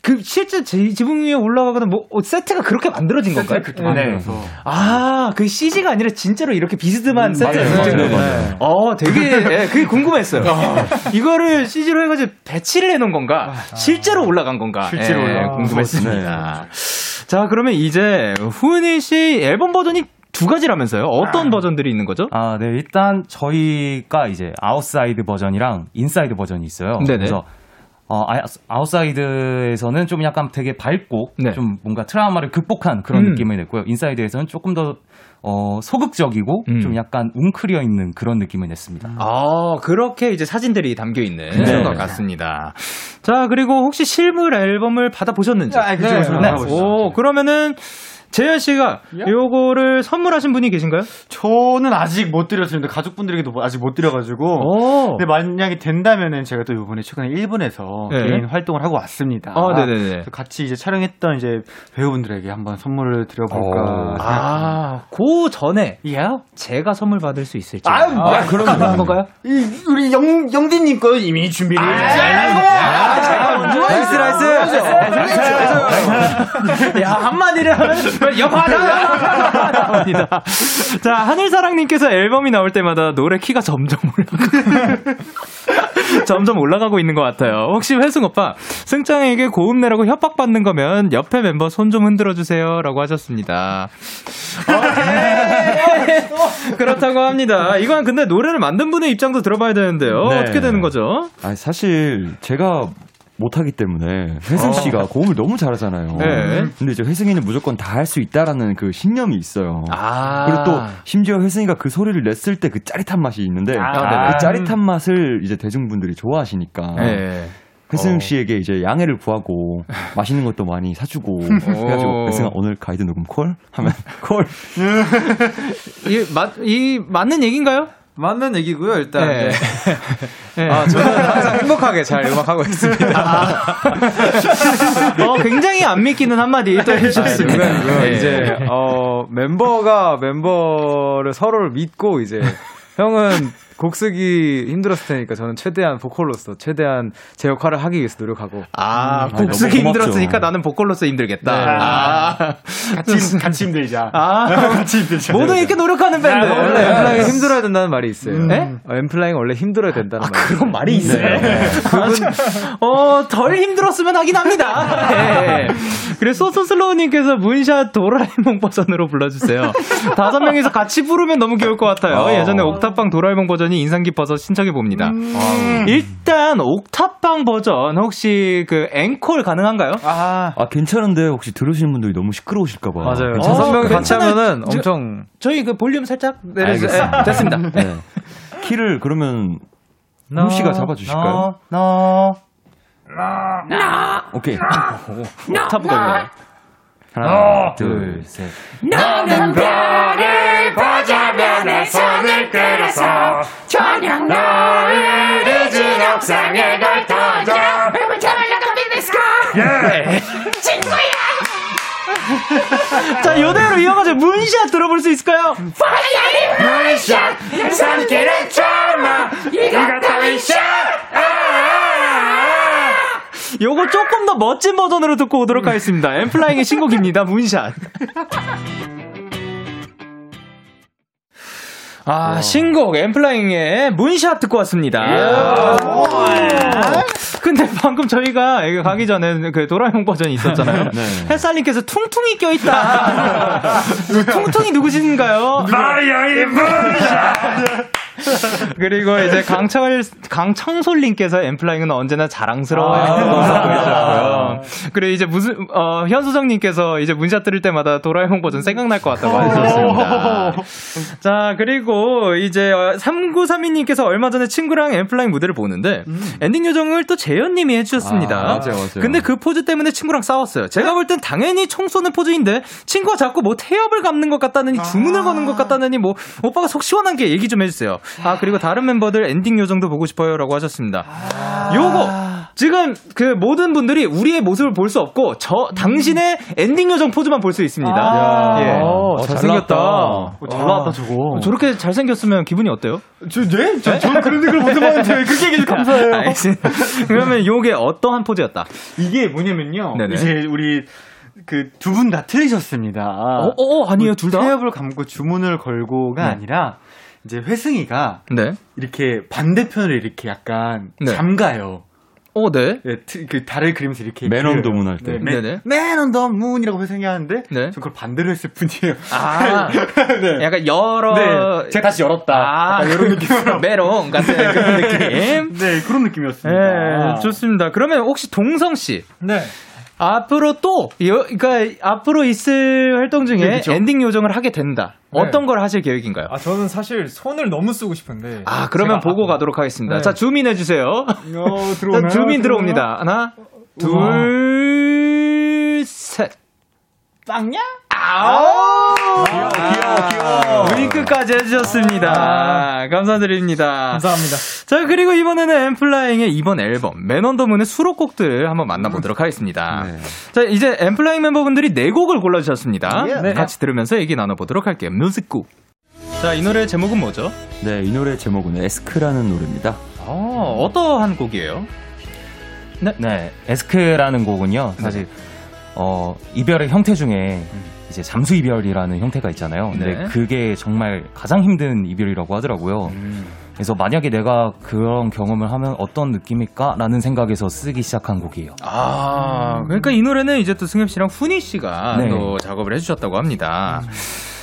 그 실제 지- 지붕 위에 올라가거나 뭐 어, 세트가 그렇게 만들어진 건가요? 그렇게 네. 만들어서. 아, 그 CG가 아니라 진짜로 이렇게 비스듬한 맞아요. 찍은 네. 맞아요. 어, 되게 예, 그게 궁금했어요. 이거를 CG로 해 가지고 배치를 해 놓은 건가? 실제로 올라간 건가? 실제로 예, 올라간 궁금했습니다. 자, 그러면 이제 훈이 씨 앨범 버전이 두 가지라면서요? 어떤 버전들이 있는 거죠? 아, 네. 일단 저희가 이제 outside 버전이랑 inside 버전이 있어요. 네네. 그래서 어, 아- outside에서는 좀 약간 되게 밝고 네. 좀 뭔가 트라우마를 극복한 그런 음. 느낌을 냈고요. inside에서는 조금 더 어, 소극적이고 음. 좀 약간 웅크려 있는 그런 느낌을 냈습니다. 아, 그렇게 이제 사진들이 담겨 있는 네. 것 같습니다. 자, 그리고 혹시 실물 앨범을 받아보셨는지? 아, 그쵸, 그쵸. 네. 받아보시죠. 오, 그러면은 재현 씨가 요거를 선물하신 분이 계신가요? 저는 아직 못 드렸습니다. 가족분들에게도 아직 못 드려가지고. 오. 근데 만약에 된다면은 제가 또 이번에 최근에 일본에서 네. 개인 활동을 하고 왔습니다. 아, 네네네. 같이 이제 촬영했던 이제 배우분들에게 한번 선물을 드려볼까. 아, 그 전에 예? 제가 선물 받을 수 있을지. 아유, 뭐, 그럼 가능한 건가요? 이, 우리 영, 영디님 거 이미 준비를. Nice, nice. 야, 한마디를 하면 여파다! 자, 하늘사랑님께서 앨범이 나올 때마다 노래 키가 점점 올라가. 점점 올라가고 있는 것 같아요. 혹시 회승 오빠, 승장에게 고음 내라고 협박받는 거면 옆에 멤버 손 좀 흔들어 주세요 라고 하셨습니다. 오케이. 그렇다고 합니다. 이건 근데 노래를 만든 분의 입장도 들어봐야 되는데요. 네. 어떻게 되는 거죠? 아 사실 제가 못하기 때문에 회승 씨가 고음을 너무 잘하잖아요. 어. 네. 근데 이제 회승이는 무조건 다 할 수 있다라는 그 신념이 있어요. 아. 그리고 또 심지어 회승이가 그 소리를 냈을 때 그 짜릿한 맛이 있는데 아, 그 짜릿한 맛을 이제 대중분들이 좋아하시니까 네. 회승 어. 씨에게 이제 양해를 구하고 맛있는 것도 많이 사주고 그래가지고 회승아 오늘 가이드 녹음 콜 하면 콜. 이, 맞, 이, 맞는 얘기인가요? 맞는 얘기고요, 일단. 네. 네. 아, 저는 항상 행복하게 잘 음악하고 있습니다. 어, 굉장히 안 믿기는 한마디 또 해주셨습니다. 누구야. 네. 이제, 어, 멤버가 멤버를 서로를 믿고, 이제, 형은 곡 쓰기 힘들었을 테니까 저는 최대한 보컬로서 최대한 제 역할을 하기 위해서 노력하고. 아, 음, 곡 쓰기 힘들었으니까 나는 보컬로서 힘들겠다. 네. 아. 같이, 같이 힘들자. 아, 같이 힘들자. 모두 이렇게 노력하는 밴드. 아, 원래 엠플라잉 힘들어야 된다는 말이 있어요. 네? 어, 엠플라잉 원래 힘들어야 된다는 말. 그런 말이 있어요. 네. 어, 덜 힘들었으면 하긴 합니다. 네. 그래서 소소슬로우님께서 문샷 도라에몽 버전으로 불러주세요. 다섯 명이서 같이 부르면 너무 귀여울 것 같아요. 어. 예전에 옥탑방 도라에몽 버전 이 인상 깊어서 신청해 봅니다. 일단 옥탑방 버전 혹시 그 앵콜 가능한가요? 아, 아 괜찮은데 혹시 들으시는 분들이 너무 시끄러우실까 봐. 맞아요. 어, 다섯 명이 같이. 하면은 저- 엄청. 저희 그 볼륨 살짝 내려주세요. 알겠습니다. 네, 됐습니다. 네. 키를 그러면 문 씨가 잡아 주실까요? 너, 오케이. 옥탑방이네. 하나, 둘, 셋. 너는 별을 보자면에 손을 끌어서 저녁 너를 잊은 옥상에 I look up in the sky 친구야. 자, 요대로 이어가지고 문샷 들어볼 수 있을까요? Fire 문샷. 손길은 젊어 이것 따윈 샷 요거 조금 더 멋진 버전으로 듣고 오도록 하겠습니다. 엠플라잉의 신곡입니다. 문샷. 아, 신곡 엠플라잉의 문샷 듣고 왔습니다. 근데 방금 저희가 여기 가기 전에 그 도라에몽 버전이 있었잖아요. 네. 햇살님께서 퉁퉁이 껴있다. 퉁퉁이 누구신가요? Fire 문샷 그리고 이제 강철 강청솔님께서 엠플라잉은 언제나 자랑스러워요. 아. 그리고 이제 무슨 어, 현수정님께서 이제 문샷 들을 때마다 도라에몽 버전 생각날 것 같다고 하셨습니다. 자 그리고 이제 어, 3932님께서 얼마 전에 친구랑 엠플라잉 무대를 보는데 엔딩 요정을 또 재현님이 해주셨습니다. 아, 맞아요, 맞아요. 근데 그 포즈 때문에 친구랑 싸웠어요. 제가 볼 땐 당연히 총 쏘는 포즈인데 친구가 자꾸 뭐 태엽을 감는 것 같다느니 주문을 거는 것 같다느니 뭐 오빠가 속 시원하게 얘기 좀 해주세요. 아 그리고 다른 멤버들 엔딩 요정도 보고 싶어요 라고 하셨습니다. 요거 지금 그 모든 분들이 우리의 모습을 볼 수 없고 저 당신의 엔딩 요정 포즈만 볼 수 있습니다. 아. 예. 어, 잘생겼다. 어, 잘 나왔다, 저거. 저렇게 잘생겼으면 기분이 어때요? 저, 네? 저, 저는 그런 댓글 못 해봤는데 왜 그렇게 얘기해서 감사해요. 알겠습니다. 그러면 요게 어떠한 포즈였다? 이게 뭐냐면요. 네네. 이제 우리 그 두 분 다 틀리셨습니다. 어, 어, 어, 아니에요, 둘 다? 태엽을 감고 주문을 걸고가 네. 아니라 이제 회승이가 네. 이렇게 반대편을 이렇게 약간 네. 잠가요. 어, 네. 예, 트- 그 달을 그리면서 이렇게 맨 on the 그려요. moon 할 때. 네, 네네. 맨 on the moon이라고 회승이 하는데 네. 저 그걸 반대로 했을 뿐이에요. 아, 네. 약간 열어. 네, 제가 다시 열었다. 아, 약간 이런 느낌으로. 메롱 같은 그런 느낌. 네, 그런 느낌이었습니다. 네, 좋습니다. 그러면 혹시 동성 씨 네. 앞으로 또 여, 그러니까 앞으로 있을 활동 중에 네. 엔딩 요정을 하게 된다. 네. 어떤 걸 하실 계획인가요? 아, 저는 사실 손을 너무 쓰고 싶은데. 아, 그러면 보고 가도록 하겠습니다. 네. 자, zoom in 해주세요. 어, 들어오나요? 자, zoom in? 들어옵니다. 하나, 우와. 둘, 셋. 빵야? 귀여워, 귀여워, 귀여워. 윙크까지 해주셨습니다. 감사드립니다. 감사합니다. 자, 그리고 이번에는 엠플라잉의 이번 앨범, 맨언더문의 수록곡들을 한번 만나보도록 하겠습니다. 네. 자, 이제 엠플라잉 member분들이 네 곡을 골라주셨습니다. 네. 같이 들으면서 얘기 나눠보도록 할게요. 뮤직곡. 자, 이 노래 제목은 뭐죠? 네, 이 노래 제목은 에스크라는 노래입니다. 어, 어떠한 곡이에요? 네, 에스크라는 곡은요, 사실, 어, 이별의 형태 중에 이제 잠수 이별이라는 형태가 있잖아요. 근데 네. 그게 정말 가장 힘든 이별이라고 하더라고요. 음. 그래서 만약에 내가 그런 경험을 하면 어떤 느낌일까라는 생각에서 쓰기 시작한 곡이에요. 아, 그러니까 이 노래는 이제 또 승엽 씨랑 훈이 씨가 네. 또 작업을 해주셨다고 합니다.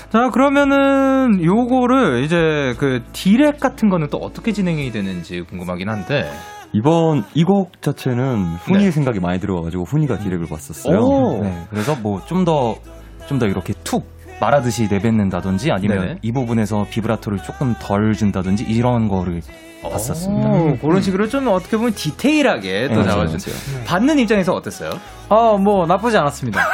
자, 그러면은 요거를 이제 그 디렉 같은 거는 또 어떻게 진행이 되는지 궁금하긴 한데. 이번 이 곡 자체는 훈이의 네. 생각이 많이 들어가지고 훈이가 디렉을 봤었어요. 오. 네, 그래서 뭐 좀 더 좀 더 이렇게 툭 말하듯이 내뱉는다든지 아니면 네네. 이 부분에서 비브라토를 조금 덜 준다든지 이런 거를 봤었습니다. 오, 그런 식으로 좀 어떻게 보면 디테일하게 또 네, 나와주세요. 맞아요. 받는 입장에서 어땠어요? 어, 뭐 나쁘지 않았습니다.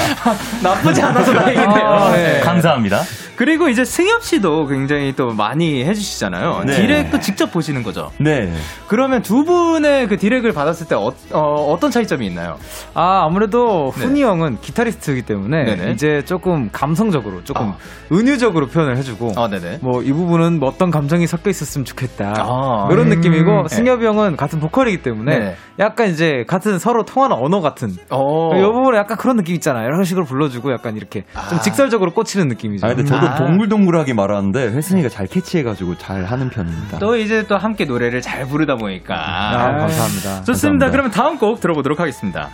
나쁘지 않아서 다행이네요. 아, 네. 네. 감사합니다. 그리고 이제 승엽 씨도 굉장히 또 많이 해주시잖아요. 네. 디렉도 직접 보시는 거죠. 네. 그러면 두 분의 그 디렉을 받았을 때 어, 떤 차이점이 있나요? 아, 아무래도 네. 훈이 형은 기타리스트이기 때문에 네네. 이제 조금 감성적으로, 조금 아. 은유적으로 표현을 해주고, 아, 네네. 뭐이 부분은 뭐 어떤 감정이 섞여 있었으면 좋겠다. 아. 이런 음. 느낌이고, 네. 승엽이 형은 같은 보컬이기 때문에 네네. 약간 이제 같은 서로 통하는 언어 같은. 어. 이 부분에 약간 그런 느낌 있잖아요. 이런 식으로 불러주고 약간 이렇게 좀 아. 직설적으로 꽂히는 느낌이죠. 아 근데 저도 아. 동글동글하게 말하는데 회승이가 잘 캐치해가지고 잘 하는 편입니다. 또 이제 또 함께 노래를 잘 부르다 보니까. 아, 감사합니다. 좋습니다. 감사합니다. 그러면 다음 곡 들어보도록 하겠습니다.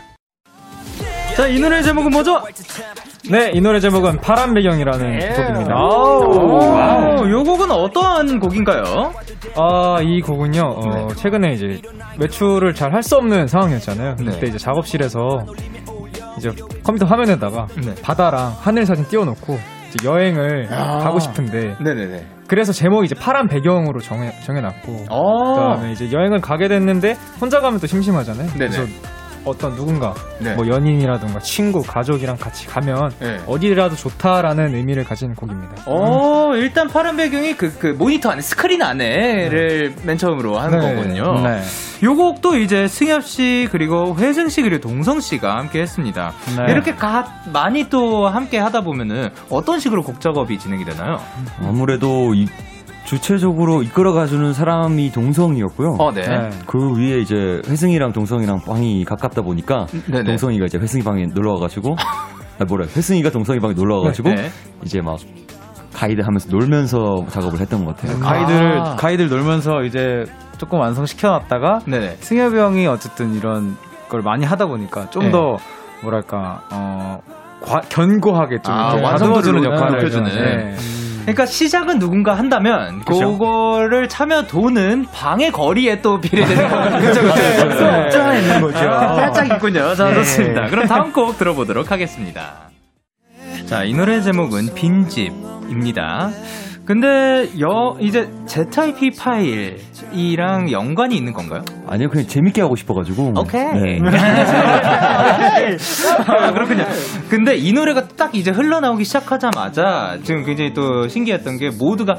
자, 이 노래 제목은 뭐죠? 네, 이 노래 제목은 파란 배경이라는 예. 곡입니다. 와우, 요 곡은 어떠한 곡인가요? 아, 이 곡은요, 어, 최근에 이제 외출을 잘 할 수 없는 상황이었잖아요. 네. 그때 이제 작업실에서 이제 컴퓨터 화면에다가 네. 바다랑 하늘 사진 띄워놓고 여행을 아. 가고 싶은데 네네네. 그래서 제목이 이제 파란 배경으로 정해, 정해놨고 어. 그다음에 이제 여행을 가게 됐는데 혼자 가면 또 심심하잖아요. 네네. 그래서 어떤 누군가 네. 뭐 연인이라든가 친구, 가족이랑 같이 가면 네. 어디라도 좋다라는 의미를 가진 곡입니다. 어, 일단 파란 배경이 그, 그 모니터 안에, 스크린 안에를 맨 처음으로 한 네. 거군요. 네. 요 곡도 이제 승엽 씨, 그리고 회승 씨, 그리고 동성 씨가 함께 했습니다. 네. 이렇게 가, 많이 또 함께 하다 보면은 어떤 식으로 곡 작업이 진행이 되나요? 아무래도 이 주체적으로 이끌어가주는 사람이 동성이었고요. 어, 네. 네. 그 위에 이제 회승이랑 동성이랑 방이 가깝다 보니까 네네. 동성이가 이제 회승이 방에 놀러 와가지고 아 뭐래 회승이가 동성이 방에 놀러 와가지고 네. 이제 막 가이드 하면서 놀면서 작업을 했던 것 같아요. 가이드를 아. 가이드를 놀면서 이제 조금 완성시켜 놨다가 네네. 승엽이 형이 어쨌든 이런 걸 많이 하다 보니까 좀 네. 더 뭐랄까 어 과- 견고하게 좀 아, 다듬어주는 역할을 높여주는. 네. 그러니까 시작은 누군가 한다면 그쵸. 그거를 차며 도는 방의 거리에 또 비례되는 거죠. 그렇죠. 네. 짜 있는 거죠. 살짝 있군요. 자, 네. 좋습니다. 그럼 다음 곡 들어보도록 하겠습니다. 자, 이 노래 제목은 빈집입니다. 근데 여 이제 ZIP 파일이랑 연관이 있는 건가요? 아니요 그냥 재밌게 하고 싶어가지고. 오케이. 네. 아, 그렇군요. 근데 이 노래가 딱 이제 흘러나오기 시작하자마자 지금 굉장히 또 신기했던 게 모두가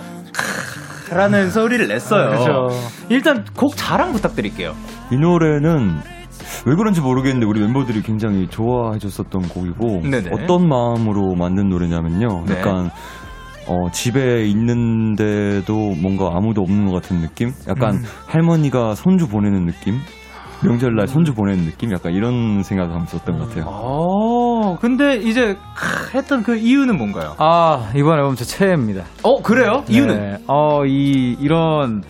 라는 소리를 냈어요. 그죠. 일단 곡 자랑 부탁드릴게요. 이 노래는 왜 그런지 모르겠는데 우리 멤버들이 굉장히 좋아해줬었던 곡이고 네네. 어떤 마음으로 만든 노래냐면요. 네. 약간 어, 집에 있는데도 뭔가 아무도 없는 것 같은 느낌? 약간 음. 할머니가 손주 보내는 느낌? 명절날 손주 보내는 느낌? 약간 이런 생각하면서 썼던 것 같아요. 어, 근데 이제 크, 했던 그 이유는 뭔가요? 아 이번 앨범 제 최애입니다. 어, 그래요? 이유는? 네. 어이 이런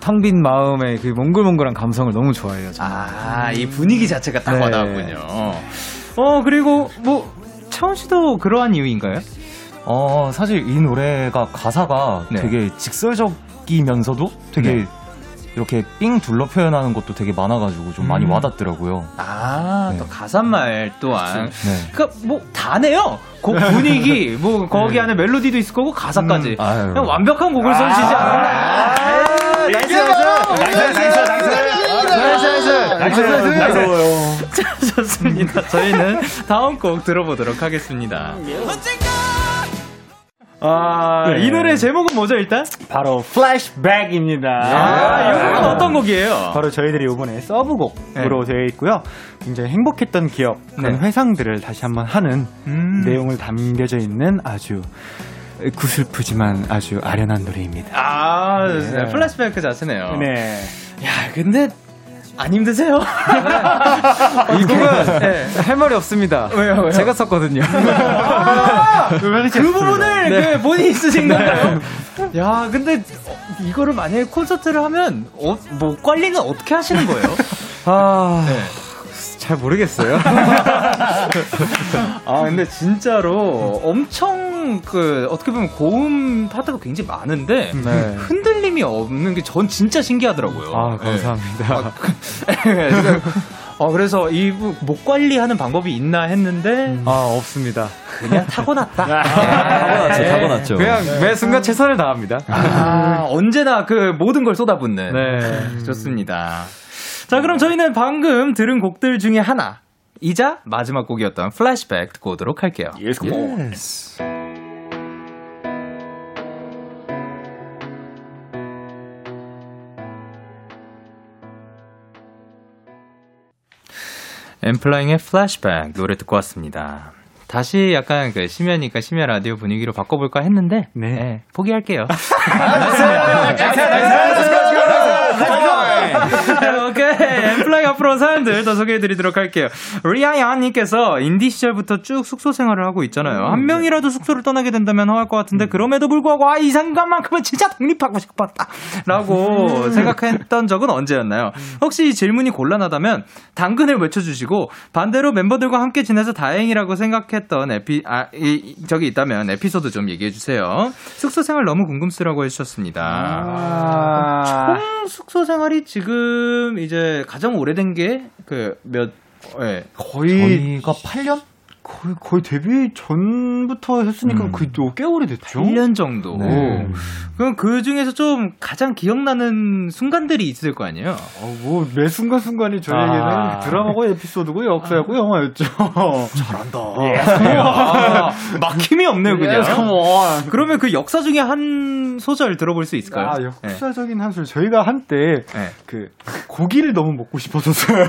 텅빈 마음의 그 몽글몽글한 감성을 너무 좋아해요. 저는. 아, 이 분위기 자체가 딱 네. 와닿았군요. 어, 그리고 뭐 차원 씨도 그러한 이유인가요? 어, 사실 이 노래가 가사가 네. 되게 직설적이면서도 되게 네. 이렇게 삥 둘러 표현하는 것도 되게 많아가지고 좀 많이 음. 와닿더라고요. 아, 네. 또 가사말 또한. 네. 그니까 뭐 다네요. 곡 분위기, 뭐 거기 안에 멜로디도 있을 거고 가사까지. 음. 그냥 완벽한 곡을 써주시지 않았나. Nice, nice, nice, 좋습니다. 저희는 다음 곡 들어보도록 하겠습니다. 아, 이 노래 제목은 뭐죠, 일단? 바로 Flashback입니다. 아, 이 곡은 어떤 곡이에요? 바로 저희들이 이번에 서브곡으로 되어 있고요. 굉장히 행복했던 기억, 그런 네. 회상들을 다시 한번 하는 음. 내용을 담겨져 있는 아주 구슬프지만 아주 아련한 노래입니다. 아, 좋습니다. 플래시백 자체네요. 네. 야, 근데 안 힘드세요? 이 부분 할 말이 없습니다. 왜요, 왜요? 제가 썼거든요. 그 부분을 네. 그 본인이 쓰신 건가요? 야, 근데 이거를 만약에 콘서트를 하면 어, 뭐 관리는 어떻게 하시는 거예요? 아, 네. 잘 모르겠어요. 아, 근데 진짜로 엄청 그 어떻게 보면 고음 파트가 굉장히 많은데 네. 흔들림이 없는 게 전 진짜 신기하더라고요. 아, 감사합니다. 네. 어, 그래서 이 목 관리하는 방법이 있나 했는데 아, 없습니다. 그냥 타고났다. 타고났죠, 타고났죠. 그냥 매 순간 최선을 다합니다. 아, 언제나 그 모든 걸 쏟아붓는. 네. 좋습니다. 자, 그럼 저희는 방금 들은 곡들 중에 하나. 이자 마지막 곡이었던 플래시백 듣고 오도록 할게요. Yes. 엠플라잉의 플래시백 노래 듣고 왔습니다. 다시 약간 그 심야니까 심야 라디오 분위기로 바꿔볼까 했는데 네, 포기할게요. 오케이. 엔플라잉 앞으로 사연들 더 소개해드리도록 할게요. 리아야님께서 인디 시절부터 쭉 숙소 생활을 하고 있잖아요. 한 명이라도 숙소를 떠나게 된다면 허할 것 같은데 그럼에도 불구하고 아, 이 순간만큼은 진짜 독립하고 싶었다. 라고 생각했던 적은 언제였나요? 혹시 이 질문이 곤란하다면 당근을 외쳐주시고 반대로 멤버들과 함께 지내서 다행이라고 생각했던 에피, 아, 이, 이- 적이 있다면 에피소드 좀 얘기해 주세요. 숙소 생활 너무 궁금스라고 해주셨습니다. 총 숙소 생활이 지금 이제 가장 오래된 게 그 몇, 예. 거의 저희가 8년? 거의, 거의 데뷔 전부터 했으니까 음. 그게 꽤 오래됐죠. 1년 정도. 네. 그럼 그 중에서 좀 가장 기억나는 순간들이 있을 거 아니에요? 어, 뭐, 매 순간순간이 저에게는 아. 드라마고 에피소드고 역사였고 영화였죠. 잘한다. 아, 막힘이 없네요, 그냥. Yes, come on. 그러면 그 역사 중에 한 소절 들어볼 수 있을까요? 아, 역사적인 한술. 저희가 한때, 네. 그, 고기를 너무 먹고 싶었었어요.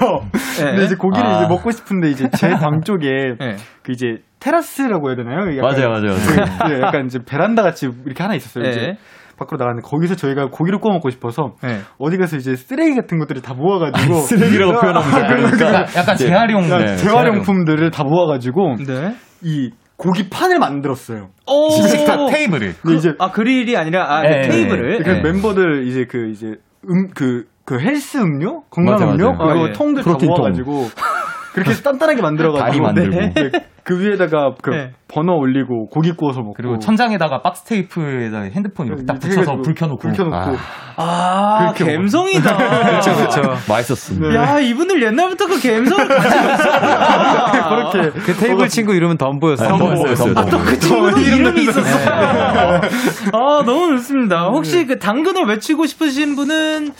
네. 근데 이제 고기를 아. 이제 먹고 싶은데, 이제 제 방 쪽에, 네. 그 이제, 테라스라고 해야 되나요? 약간 맞아요, 맞아요. 그, 예, 약간 이제 베란다 같이 이렇게 하나 있었어요. 네. 이제. 밖으로 나갔는데 거기서 저희가 고기를 구워 먹고 싶어서 네. 어디 가서 이제 쓰레기 같은 것들을 다 모아가지고 쓰레기라고 표현하면 좀 그러니까. 약간 재활용. 야, 네, 재활용품들을 다 모아가지고 네. 이 고기 판을 만들었어요. 오! 집에서 테이블을. 근데 이제 아, 그릴이 아니라, 아, 네, 그 테이블을. 그 네. 멤버들 이제 그 이제 음그그 헬스 음료 건강 맞아, 음료 맞아요. 그거 아, 예. 통들 다. 모아가지고 그렇게 해서 단단하게 만들어가지고 다리 만들고. 네. 네. 그 위에다가 그 네. 버너 올리고 고기 구워서 먹고 그리고 천장에다가 박스 테이프에다 핸드폰 이렇게 딱 붙여서 불 켜놓고. 불 켜놓고 아. 아, 그렇게 갬성이다. 그렇죠 그렇죠 맛있었습니다. 야, 이분들 옛날부터 그 갬성을 가지고. 그렇게 그 테이블 친구 이름은 덤보였어요. 덤보였어요, 덤보. 그 친구도 이름이 있었어요. 아, 너무 좋습니다. 혹시 그 당근을 외치고 싶으신 분은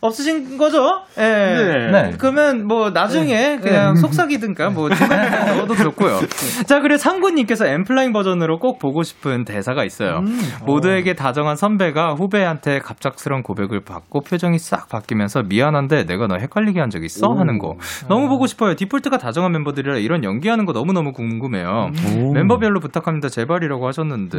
없으신 거죠? 예. 네. 그러면 뭐 나중에 그냥 속삭이든가 뭐 중간에 넣어도 좋고요. 자, 그리고 상구님께서 엠플라잉 버전으로 꼭 보고 싶은 대사가 있어요. 모두에게 다정한 선배가 후배한테 갑작스런 고백을 받고 표정이 싹 바뀌면서 미안한데 내가 너 헷갈리게 한 적 있어? 하는 거. 너무 보고 싶어요. 디폴트가 다정한 멤버들이라 이런 연기하는 거 너무너무 궁금해요. 멤버별로 부탁합니다. 제발이라고 하셨는데.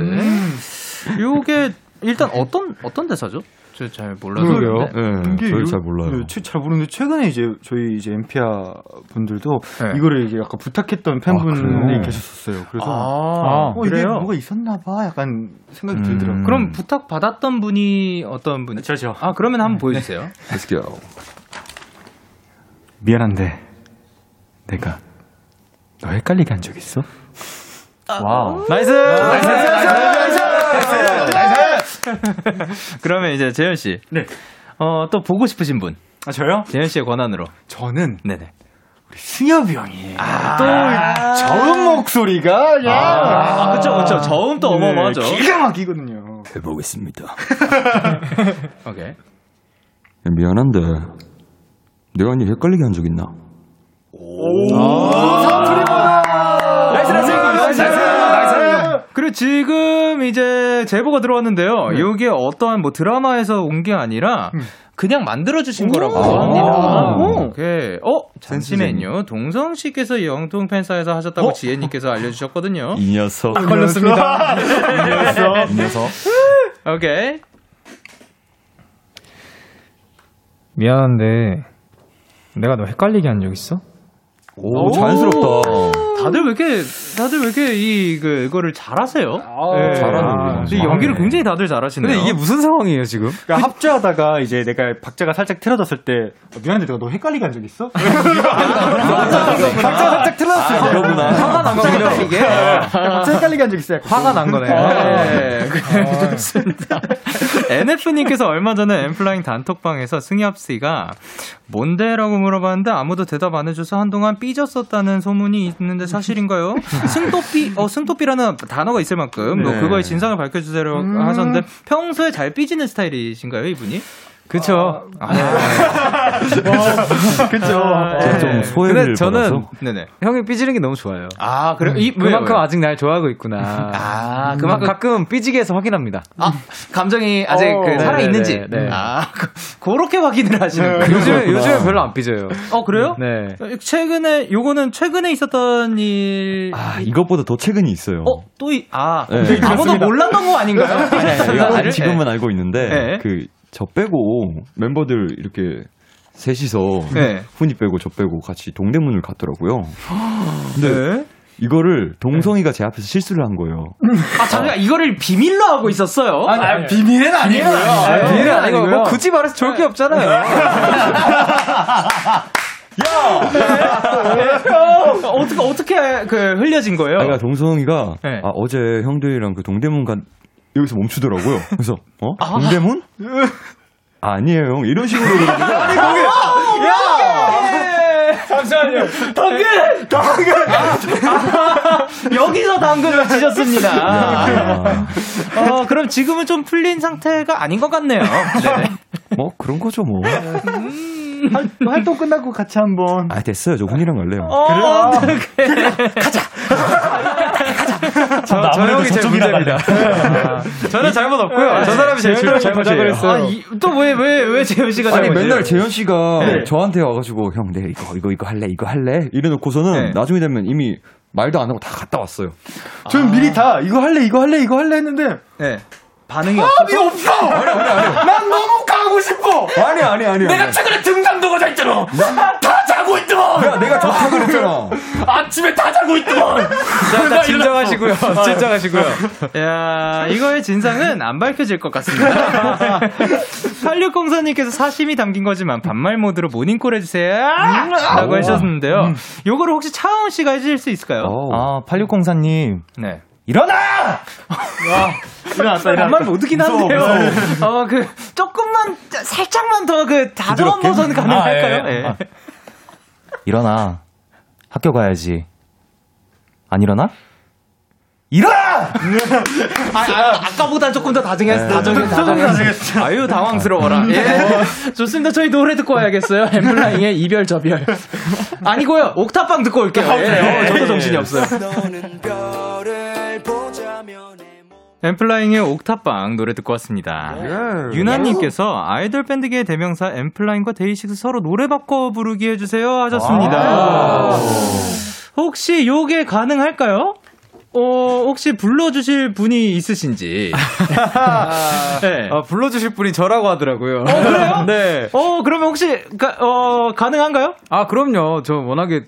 요게 일단 어떤 어떤 대사죠? 저잘 몰라서 그러게요. 네, 이게 저희 요- 잘 몰라요. 네, 최- 잘 모르는데 최근에 이제 저희 이제 엠피아 분들도 네. 이거를 이제 약간 부탁했던 팬분이 그래요? 계셨었어요. 그래서 아, 어, 이게 그래요? 뭐가 있었나봐 약간 생각이 음. 들더라고요. 그럼 부탁 받았던 분이 어떤 분이? 저죠. 아 그러면 한번 보여주세요. Let's go. 미안한데 내가 너 헷갈리게 한 적 있어? 와우. Nice! 그러면 이제 재현 씨. 네. 어, 또 보고 싶으신 분. 아 저요? 재현 씨의 권한으로. 저는 네네. 승엽이 형이 아. 또 저음 목소리가 야 아, 그쵸, 그쵸. 저음 또 어마어마하죠. 네, 기가 막히거든요. 해보겠습니다. 오케이. 미안한데 내가 니 헷갈리게 한 적 있나? 나이 그리고 지금 이제 제보가 들어왔는데요. 이게 어떠한 뭐 드라마에서 온 게 아니라 그냥 만들어주신 거라고 합니다. 오케이. 어, 잠시만요. 동성 씨께서 영통 팬사에서 하셨다고 지혜님께서 알려주셨거든요. 이 녀석. 걸렸습니다. 이 녀석. 오케이. 미안한데 내가 너 헷갈리게 한 적 있어? 오, 자연스럽다. 다들 왜 이렇게 다들 왜 이렇게 이 그, 이거를 잘하세요? 네. 잘하네요. 근데 연기를 굉장히 다들 잘하시네요. 근데 이게 무슨 상황이에요 지금? 그러니까 합주하다가 이제 내가 박자가 살짝 틀어졌을 때 어, 미안한데 내가 너 헷갈리게 한 적 있어? 박자가 살짝 틀어졌을 때 그러구나. 화가 난 거군요. 이게. 박자 헷갈리게 한 적 있어요. 화가 난 거네. 네, 그래, 좋습니다. NF님께서 얼마 전에 엠플라잉 단톡방에서 승엽 씨가 뭔데라고 물어봤는데 아무도 대답 안 해줘서 한동안 삐졌었다는 소문이 있는데 사실인가요? 승토삐, 어, 승토삐라는 단어가 있을 만큼 뭐 네. 그거의 진상을 밝혀주세요 음. 하셨는데 평소에 잘 삐지는 스타일이신가요, 이분이? 그쵸. 아, 네. 그쵸. 제가 좀 소외를 근데 저는 받아서? 네네. 형이 삐지는 게 너무 좋아요. 아, 그래? 이, 왜요, 그만큼 왜요? 아직 날 좋아하고 있구나. 아, 그만 그만큼- 가끔 삐지게 해서 확인합니다. 아, 감정이 아직 어, 그 살아 있는지. 네, 네, 네. 아, 그, 그렇게 확인을 하시는 거예요. 요즘에, 요즘에 별로 안 삐져요. 어, 그래요? 네. 최근에, 요거는 최근에 있었던 일. 아, 이것보다 더 최근이 있어요. 어, 또, 이, 아, 네. 아무도 몰랐던 거 아닌가요? 아니, 아니, 이거 나를? 지금은 알고 있는데 네. 그 저 빼고 멤버들 이렇게 셋이서 네. 훈이 빼고 저 빼고 같이 동대문을 갔더라고요. 근데 네. 이거를 동성이가 제 앞에서 실수를 한 거예요. 아, 잠깐 이거를 비밀로 하고 있었어요? 아니, 아니, 비밀은 아니고요. 아니, 비밀은 아니고. 뭐 굳이 말해서 좋을 게 없잖아요. 어, 어떻게, 어떻게 그 흘려진 거예요? 그러니까 동성이가 네. 아, 어제 형들이랑 그 동대문 간 여기서 멈추더라고요. 그래서 어 동대문? 아니에요 형 이런 식으로 그러는데 아니, 거기, 야! 잠시만요. 당근! 당근! 여기서 당근을 치셨습니다. 어, 그럼 지금은 좀 풀린 상태가 아닌 것 같네요. 네네. 뭐 그런 거죠 뭐. 활- 활 동 끝나고 같이 한번. 아 됐어요 저 훈이랑 갈래요. 어, 그래? 저, 저 형이 제일 문제입니다. 저는 잘못 없고요. 저 사람이 제일 잘못이에요. 아, 또왜 왜 왜 재현 씨가 아니? 맨날 재현 씨가 네. 저한테 와가지고 형 내가 이거 이거 이거 할래 이거 할래 이래놓고서는 네. 나중에 되면 이미 말도 안 하고 다 갔다 왔어요. 저는 미리 다 이거 할래, 이거 할래, 이거 할래 했는데. 네. 반응이 마음이 없어서? 없어! 난 너무 가고 싶어! 아니 아니 아니. 내가 최근에 등산도가 자 있잖아! 다 자고 있더만! 야 내가 좋다 그랬잖아. 아침에 다 자고 있더만! 자, 자, 진정하시고요. 진정하시고요. 야, 이거의 진상은 안 밝혀질 것 같습니다. 8604님께서 사심이 담긴 거지만 반말 모드로 모닝콜 해주세요. 라고 오. 하셨는데요. 요거를 혹시 차원 씨가 해주실 수 있을까요? 아, 8604님. 네. 일어나! 일어났다, 일어났다. 반말 모드긴 무서워, 한데요. 무서워. 어, 그, 조금만, 살짝만 더 그, 다정한? 버전 가능할까요? 아, 예. 예. 아. 일어나. 학교 가야지. 안 일어나? 일어나! 아, 아, 아까보다 조금 더 다정했어. 네. 다정해, 다정했어. 아유, 당황스러워라. 예. 좋습니다. 저희 노래 듣고 와야겠어요. 엠플라잉의 이별 저별. 아니고요. 옥탑방 듣고 올게요. 예. 저도 정신이 없어요. 엠플라잉의 옥탑방 노래 듣고 왔습니다. 유나님께서 아이돌 밴드계의 대명사 엠플라잉과 데이식스 서로 노래 바꿔 부르기 해주세요 하셨습니다. 혹시 요게 가능할까요? 어, 혹시 불러주실 분이 있으신지. 네. 아, 불러주실 분이 저라고 하더라고요. 어, 그래요? 네. 어, 그러면 혹시, 가, 어, 가능한가요? 아, 그럼요. 저 워낙에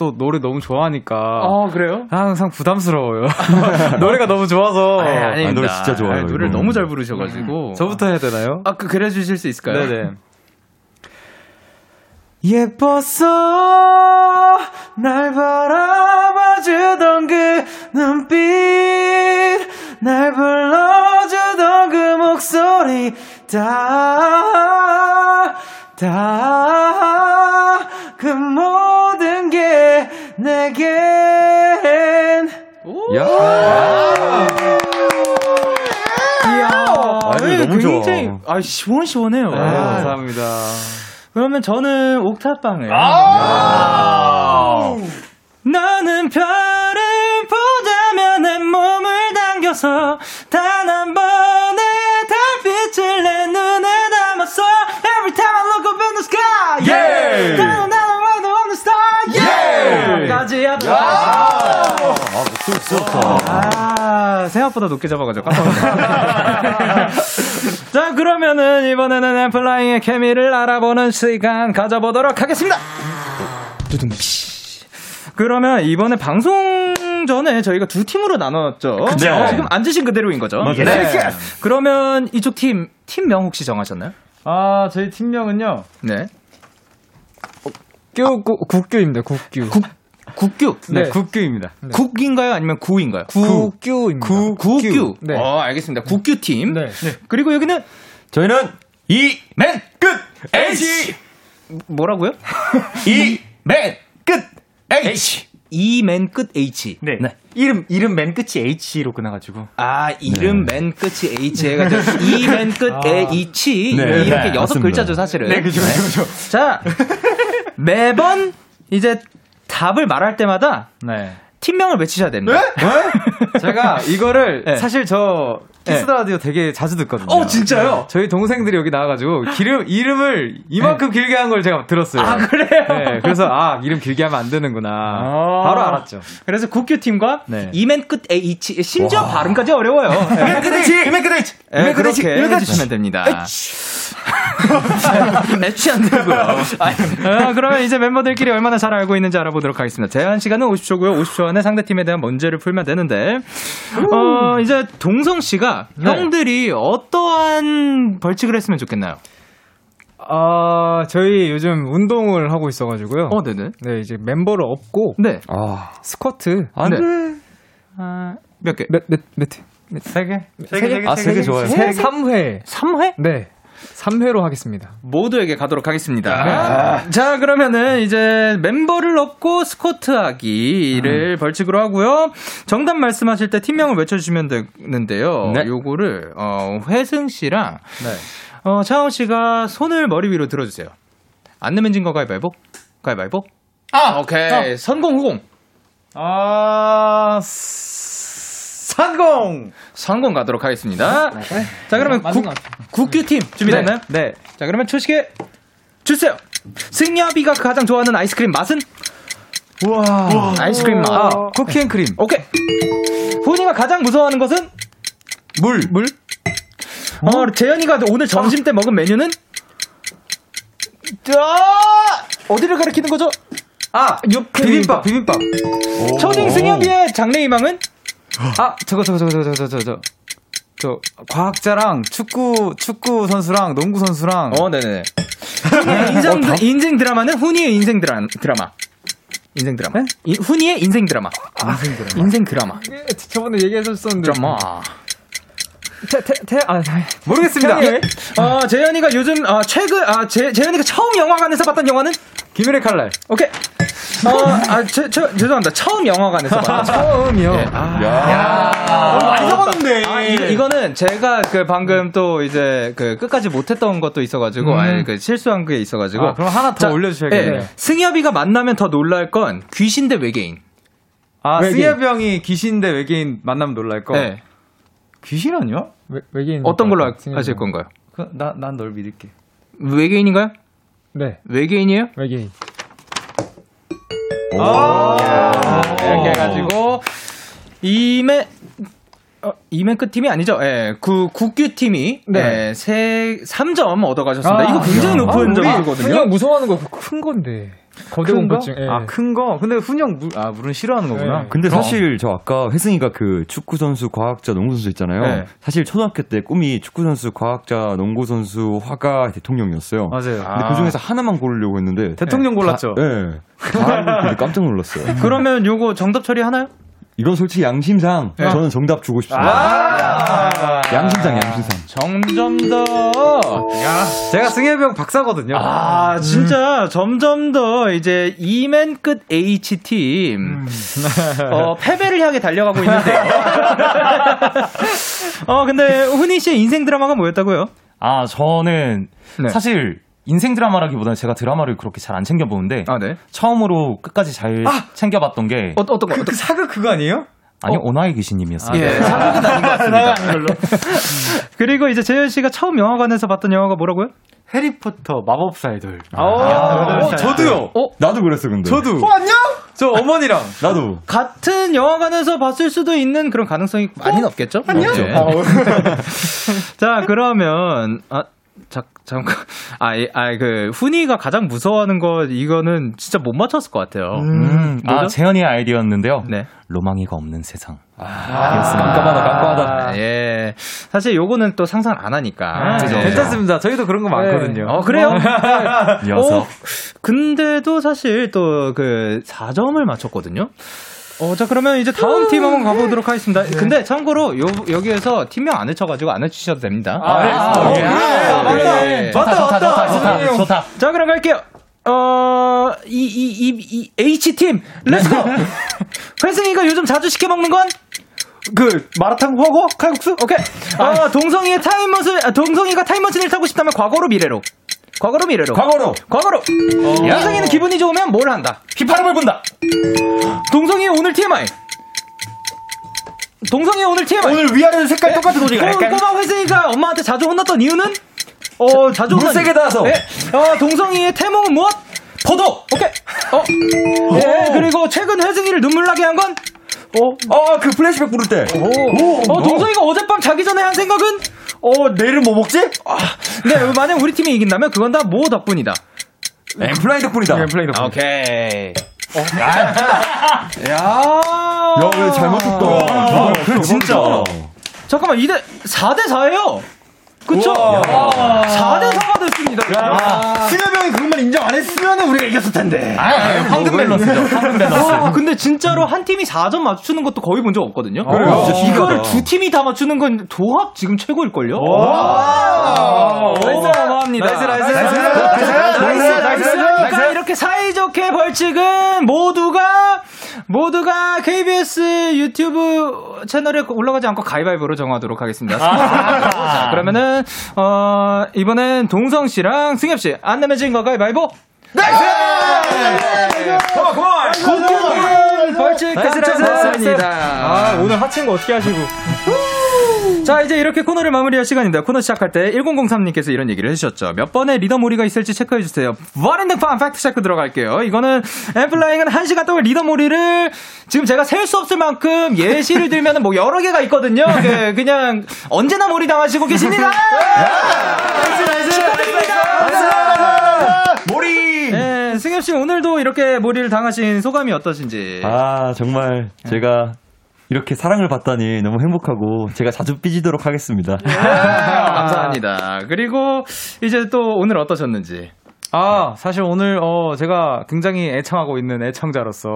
또 노래 너무 좋아하니까. 어, 그래요? 항상 부담스러워요. 노래가 너무 좋아서. 아니, 아닙니다. 아, 노래 진짜 좋아요, 아니, 노래를. 너무 잘 부르셔가지고. 저부터 해야 되나요? 아, 그, 그래 주실 수 있을까요? 네네. 예뻤어 날 바라봐주던 그 눈빛 날 불러주던 그 목소리 다다 그 모든 게 내겐 야. 이야, 아, 이거 예, 너무 좋아. 굉장히, 아, 시원시원해요. 아, 감사합니다. 그러면 저는 옥탑방을. 아! 나는 별을 보자면 내 몸을 당겨서 단 한 번의 달빛을 내 눈에 담았어 Every time I look up in the sky Yeah! 까지 아, 목소리 좋다. 아, 생각보다 높게 잡아가지고 깜짝 놀랐네. 자, 그러면은 이번에는 엠플라잉의 케미를 알아보는 시간 가져보도록 하겠습니다. 그러면 이번에 방송 전에 저희가 두 팀으로 나눴죠. 그죠. 어, 지금 앉으신 그대로인 거죠. 네. 네. 그러면 이쪽 팀 팀명 혹시 정하셨나요? 아, 저희 팀명은요. 네. 교, 구, 국교입니다, 국교. 국, 국규. 네, 국교입니다. 국인가요? 아니면 구인가요? 국교입니다. 구, 국규. 네. 어, 알겠습니다. 국규 팀. 그리고 여기는 저희는 이맨 끝 H 뭐라고요? 이맨 끝 H 이맨 끝 H. 네. 이름 이름 맨 끝이 H로 끝나가지고. 아 이름 맨 끝이 H 해가지고 이맨 끝에 H 네. 이렇게 네, 여섯 맞습니다. 글자죠 사실은. 네, 그죠, 그죠, 그죠. 자 매번 이제 답을 말할 때마다 네. 팀명을 외치셔야 됩니다. 제가 이거를 네. 사실 저 키스 네. 라디오 되게 자주 듣거든요. 어, 진짜요? 네. 저희 동생들이 여기 나와가지고 기름 이름을 이만큼 길게 한 걸 제가 들었어요. 아, 그래요? 네, 그래서 아 이름 길게 하면 안 되는구나. 바로 알았죠. 그래서 국규 팀과 네. 이맨 끝 H 심지어 발음까지 어려워요. 이맨 끝 H, 이맨 끝 H, 네, 이맨 끝 H, 끝 해주시면 됩니다. 애취 안 되고요. 아, 그러면 이제 멤버들끼리 얼마나 잘 알고 있는지 알아보도록 하겠습니다. 제한 시간은 50초고요. 50초 안에 상대팀에 대한 문제를 풀면 되는데, 어, 이제 동성 씨가 네. 형들이 어떠한 벌칙을 했으면 좋겠나요? 아 저희 요즘 운동을 하고 있어가지고요. 어, 네네. 네 이제 멤버를 업고 네. 아 스쿼트 안 네. 돼. 아, 몇 개? 몇 몇몇 세 개? 세 개? 아, 세 개 좋아요. 세, 3회. 3회? 네. 3회로 하겠습니다. 모두에게 가도록 하겠습니다. 자, 그러면은 이제 멤버를 넣고 스쿼트 하기를 벌칙으로 하고요. 정답 말씀하실 때 팀명을 외쳐주시면 되는데요. 네. 요거를, 어, 회승 씨랑, 네. 어, 차원 씨가 손을 머리 위로 들어주세요. 안 내면 진거 가위바위보? 가위바위보? 아! 오케이. 선공, 후공. 아 산공. 선공 가도록 하겠습니다. 자, 그러면 국. 국규팀 준비됐나요? 네. 자, 그러면 초식에 주세요. 승엽이가 가장 좋아하는 아이스크림 맛은? 우와. 아이스크림 맛. 아, cookie and cream. 오케이. 훈이가 가장 무서워하는 것은? 물. 물? 어, 재현이가 오늘 점심 때 먹은 메뉴는? 자, 어디를 가리키는 거죠? 아, 비빔밥, 비빔밥. 초딩 승엽이의 장래 희망은? 아, 저거, 저거, 저거, 저거, 저거, 저거, 저, 저, 과학자랑 축구, 축구 선수랑 농구 선수랑. 어, 네네. 인생, 인생 드라마는 훈이의 인생 드라, 드라마. 인생 드라마. 이- 훈이의 인생 드라마. 인생 드라마. 인생 드라마. 저번에 얘기하셨었는데. 드라마. 태, 태, 태, 아, 모르겠습니다. 예. 어, 재현이가 요즘, 아, 최근, 아, 재, 재현이가 처음 영화관에서 봤던 영화는? 김일의 칼날. 오케이. 어, 아, 저, 저, 죄송합니다. 처음 영화관에서 처음이요? 예. 아, 야. 너무 많이 적었는데. 아, 이, 이거는 제가 그 방금 또 이제 그 끝까지 못했던 것도 있어가지고, 음. 아니, 그 실수한 게 있어가지고. 아, 그럼 하나 더 자, 올려주셔야겠네요. 예. 승엽이가 만나면 더 놀랄 건 귀신 대 외계인. 아, 외계인. 승엽이 형이 귀신 대 외계인 만나면 놀랄 거. 예. 귀신 아니야? 외, 외계인. 어떤 걸로 하- 하실 건가요? 그, 나, 난 널 믿을게. 외계인인가요? 네. 외계인이에요? 외계인. 아~ 이렇게 해가지고 이맨 어, 이맨 끝 팀이 아니죠? 예, 그 국규 팀이 네. 예, 세 3점 얻어 가셨습니다. 이거 굉장히 야. 높은 아, 우리 점수거든요. 훈이 형 무서워하는 거 큰 건데. 거대? 공포증. 아, 큰 거? 근데 형, 물, 아, 물은 싫어하는 거구나. 근데 사실 저 아까 혜승이가 그 축구 선수, 과학자, 농구 선수 있잖아요. 네. 사실 초등학교 때 꿈이 축구 선수, 과학자, 농구 선수, 화가, 대통령이었어요. 맞아요. 근데 아. 그 중에서 하나만 고르려고 했는데 대통령 골랐죠? 다, 네. 깜짝 놀랐어요. 그러면 요거 정답 처리 하나요? 이건 솔직히 양심상 네. 저는 정답 주고 싶습니다. 아~ 양심상 양심상. 점점 더 제가 승엽이 형 박사거든요. 아, 진짜 점점 더 이제 이맨 끝 H 팀 어, 패배를 향해 달려가고 있는데. 어, 근데 훈이 씨의 인생 드라마가 뭐였다고요? 아, 저는 네. 사실 인생 드라마라기보다는 제가 드라마를 그렇게 잘 안 챙겨 보는데 아, 네. 처음으로 끝까지 잘 챙겨봤던 게 어, 어떤 거? 그, 그 사극 그거 아니에요? 아니요 오나이 귀신님이었어요. 예, 사극은 아닌 것 같습니다. 그리고 이제 재현 씨가 처음 영화관에서 봤던 영화가 뭐라고요? 해리포터 마법사의 돌. 아, 어, 저도요. 어? 나도 그랬어 근데. 저도. 어, 안녕? 저 어머니랑. 나도. 같은 영화관에서 봤을 수도 있는 그런 가능성이 많이 없겠죠? 안녕? 없죠. 아, 어. 자, 그러면, 아, 자, 잠깐. 아, 이- 아, 그, 훈이가 가장 무서워하는 거, 이거는 진짜 못 맞췄을 것 같아요. 음, 아, 뭐죠? 재현이의 아이디어였는데요. 네. 로망이가 없는 세상. 깜깜하다, 깜깜하다. 예. 사실 요거는 또 상상 안 하니까. 아, 그죠? 괜찮습니다. 저희도 그런 거 많거든요. 어, 그래요? 녀석. 어, 근데도 사실 또 그 4점을 맞췄거든요. 어, 자, 그러면 이제 다음 팀 한번 가보도록 하겠습니다. 근데 참고로 요, 여기에서 팀명 안 외쳐가지고 안 해주셔도 됩니다. 아, 네. 아, 예. 그래. 아, 맞다. 예. 좋다, 좋다, 좋다, 좋다, 좋다. 자, 그럼 갈게요. 어, 이, 이, 이, 이, H팀, let's go! 회승이가 요즘 자주 시켜 먹는 건? 그, 마라탕, 훠궈, 칼국수? 오케이. 어, 동성이의 타임머신, 아, 동성이가 타임머신을 타고 싶다면 과거로 미래로. 과거로 미래로. 과거로. 과거로. 회승이는 기분이 좋으면 뭘 한다? 휘파람을 분다. 동성이 오늘 TMI. 동성이 오늘 TMI. 오늘 위아래 색깔 똑같은 옷이 꼬- 꼬마 회승이가 엄마한테 자주 혼났던 이유는? 어, 자주 혼난 물세게 닿아서. 네. 어, 동성이의 태몽은 무엇? 포도. 오케이. 어. 예, 그리고 최근 회승이를 눈물 나게 한 건? 어. 어, 그 플래시백 부를 때. 오. 어, 동성이가 어젯밤 자기 전에 한 생각은? 어, 내일은 뭐 먹지? 아, 네, 만약 우리 팀이 이긴다면 그건 다 뭐 덕분이다. N.Flying 덕분이다. N.Flying 덕분. 오케이. 야. 야, 왜 잘 맞췄다. 아, 그래, 진짜. 잠깐만, 이대 4대 4예요. 그쵸? 우와. 4대 4가 됐습니다. 야, 수녀병이 그것만 인정 안 했으면 우리가 이겼을 텐데. 아, 황금 밸런스죠. 황금 밸런스. 와, 근데 진짜로 한 팀이 4점 맞추는 것도 거의 본 적 없거든요. 그래요? 진짜 이거를. 두 팀이 다 맞추는 건 도합 지금 최고일걸요? 와. 어마어마합니다. nice, nice, nice, nice, nice, nice, 그러니까 nice. 이렇게 사이좋게 벌칙은 모두가 모두가 KBS 유튜브 채널에 올라가지 않고 가위바위보로 정하도록 하겠습니다. 자, 그러면은 어, 이번엔 동성 씨랑 승엽 씨 안 내면 진거 가위바위보. 고마, 고마. 벌칙 nice, nice, 당첨됐습니다. 아, 오늘 하친 거 어떻게 하시고. 자, 이제 이렇게 코너를 마무리할 시간입니다. 코너 시작할 때 1003님께서 이런 얘기를 해주셨죠. 몇 번의 리더 몰이가 있을지 체크해주세요. 와렌드팜 fact check 들어갈게요. 이거는 N.Flying은 1시간 동안 리더 몰이를 지금 제가 셀 수 없을 만큼 예시를 들면 뭐 여러 개가 있거든요. 그, 그냥 언제나 몰이 당하시고 계십니다. 몰이! 네, 승엽 씨 오늘도 이렇게 몰이를 당하신 소감이 어떠신지. 아, 정말 제가 이렇게 사랑을 받다니 너무 행복하고 제가 자주 삐지도록 하겠습니다. 아, 감사합니다. 그리고 이제 또 오늘 어떠셨는지. 아, 사실 오늘, 어, 제가 굉장히 애청하고 있는 애청자로서,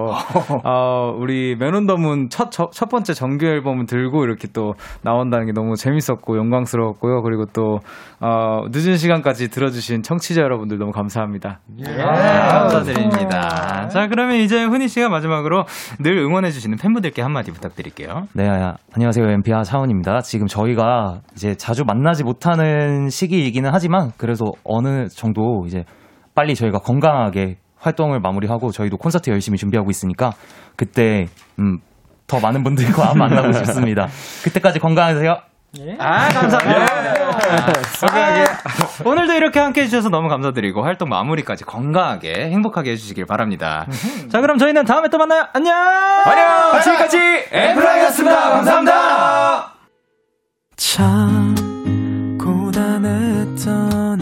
어, 우리 맨온더문 첫, 첫, 첫 번째 정규 앨범을 들고 이렇게 또 나온다는 게 너무 재밌었고 영광스러웠고요. 그리고 또, 어, 늦은 시간까지 들어 주신 청취자 여러분들 너무 감사합니다. 네, 감사드립니다. 자, 그러면 이제 훈이 씨가 마지막으로 늘 응원해 주시는 팬분들께 한마디 부탁드릴게요. 네, 아, 안녕하세요. 엠피아 차원입니다. 지금 저희가 이제 자주 만나지 못하는 시기이기는 하지만 그래도 어느 정도 이제 빨리 저희가 건강하게 활동을 마무리하고 저희도 콘서트 열심히 준비하고 있으니까 그때 음, 더 많은 분들과 만나고 싶습니다. 그때까지 건강하세요. 아, 감사합니다. 아, 오늘도 이렇게 함께 해주셔서 너무 감사드리고 활동 마무리까지 건강하게 행복하게 해주시길 바랍니다. 자, 그럼 저희는 다음에 또 만나요. 안녕! 안녕! 지금까지 엠플라이였습니다. 감사합니다. 참 고단했던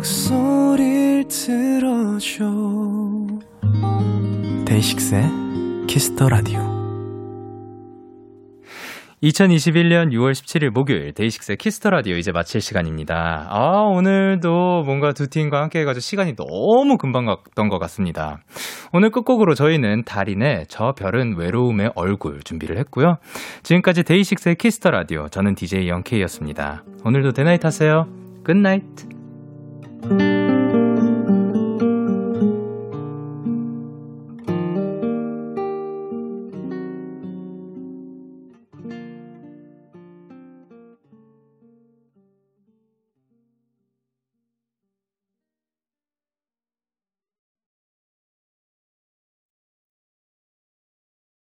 목소리를 들어줘 DAY6의 Kiss the Radio 2021년 6월 17일 목요일 DAY6의 Kiss the Radio 이제 마칠 시간입니다. 아, 오늘도 뭔가 두 팀과 함께 해가지고 시간이 너무 금방 갔던 것 같습니다. 오늘 끝곡으로 저희는 다린의 저 별은 외로움의 얼굴 준비를 했고요. 지금까지 DAY6의 Kiss the Radio 저는 DJ Young K였습니다. 오늘도 day night 하세요. good night. Thank you.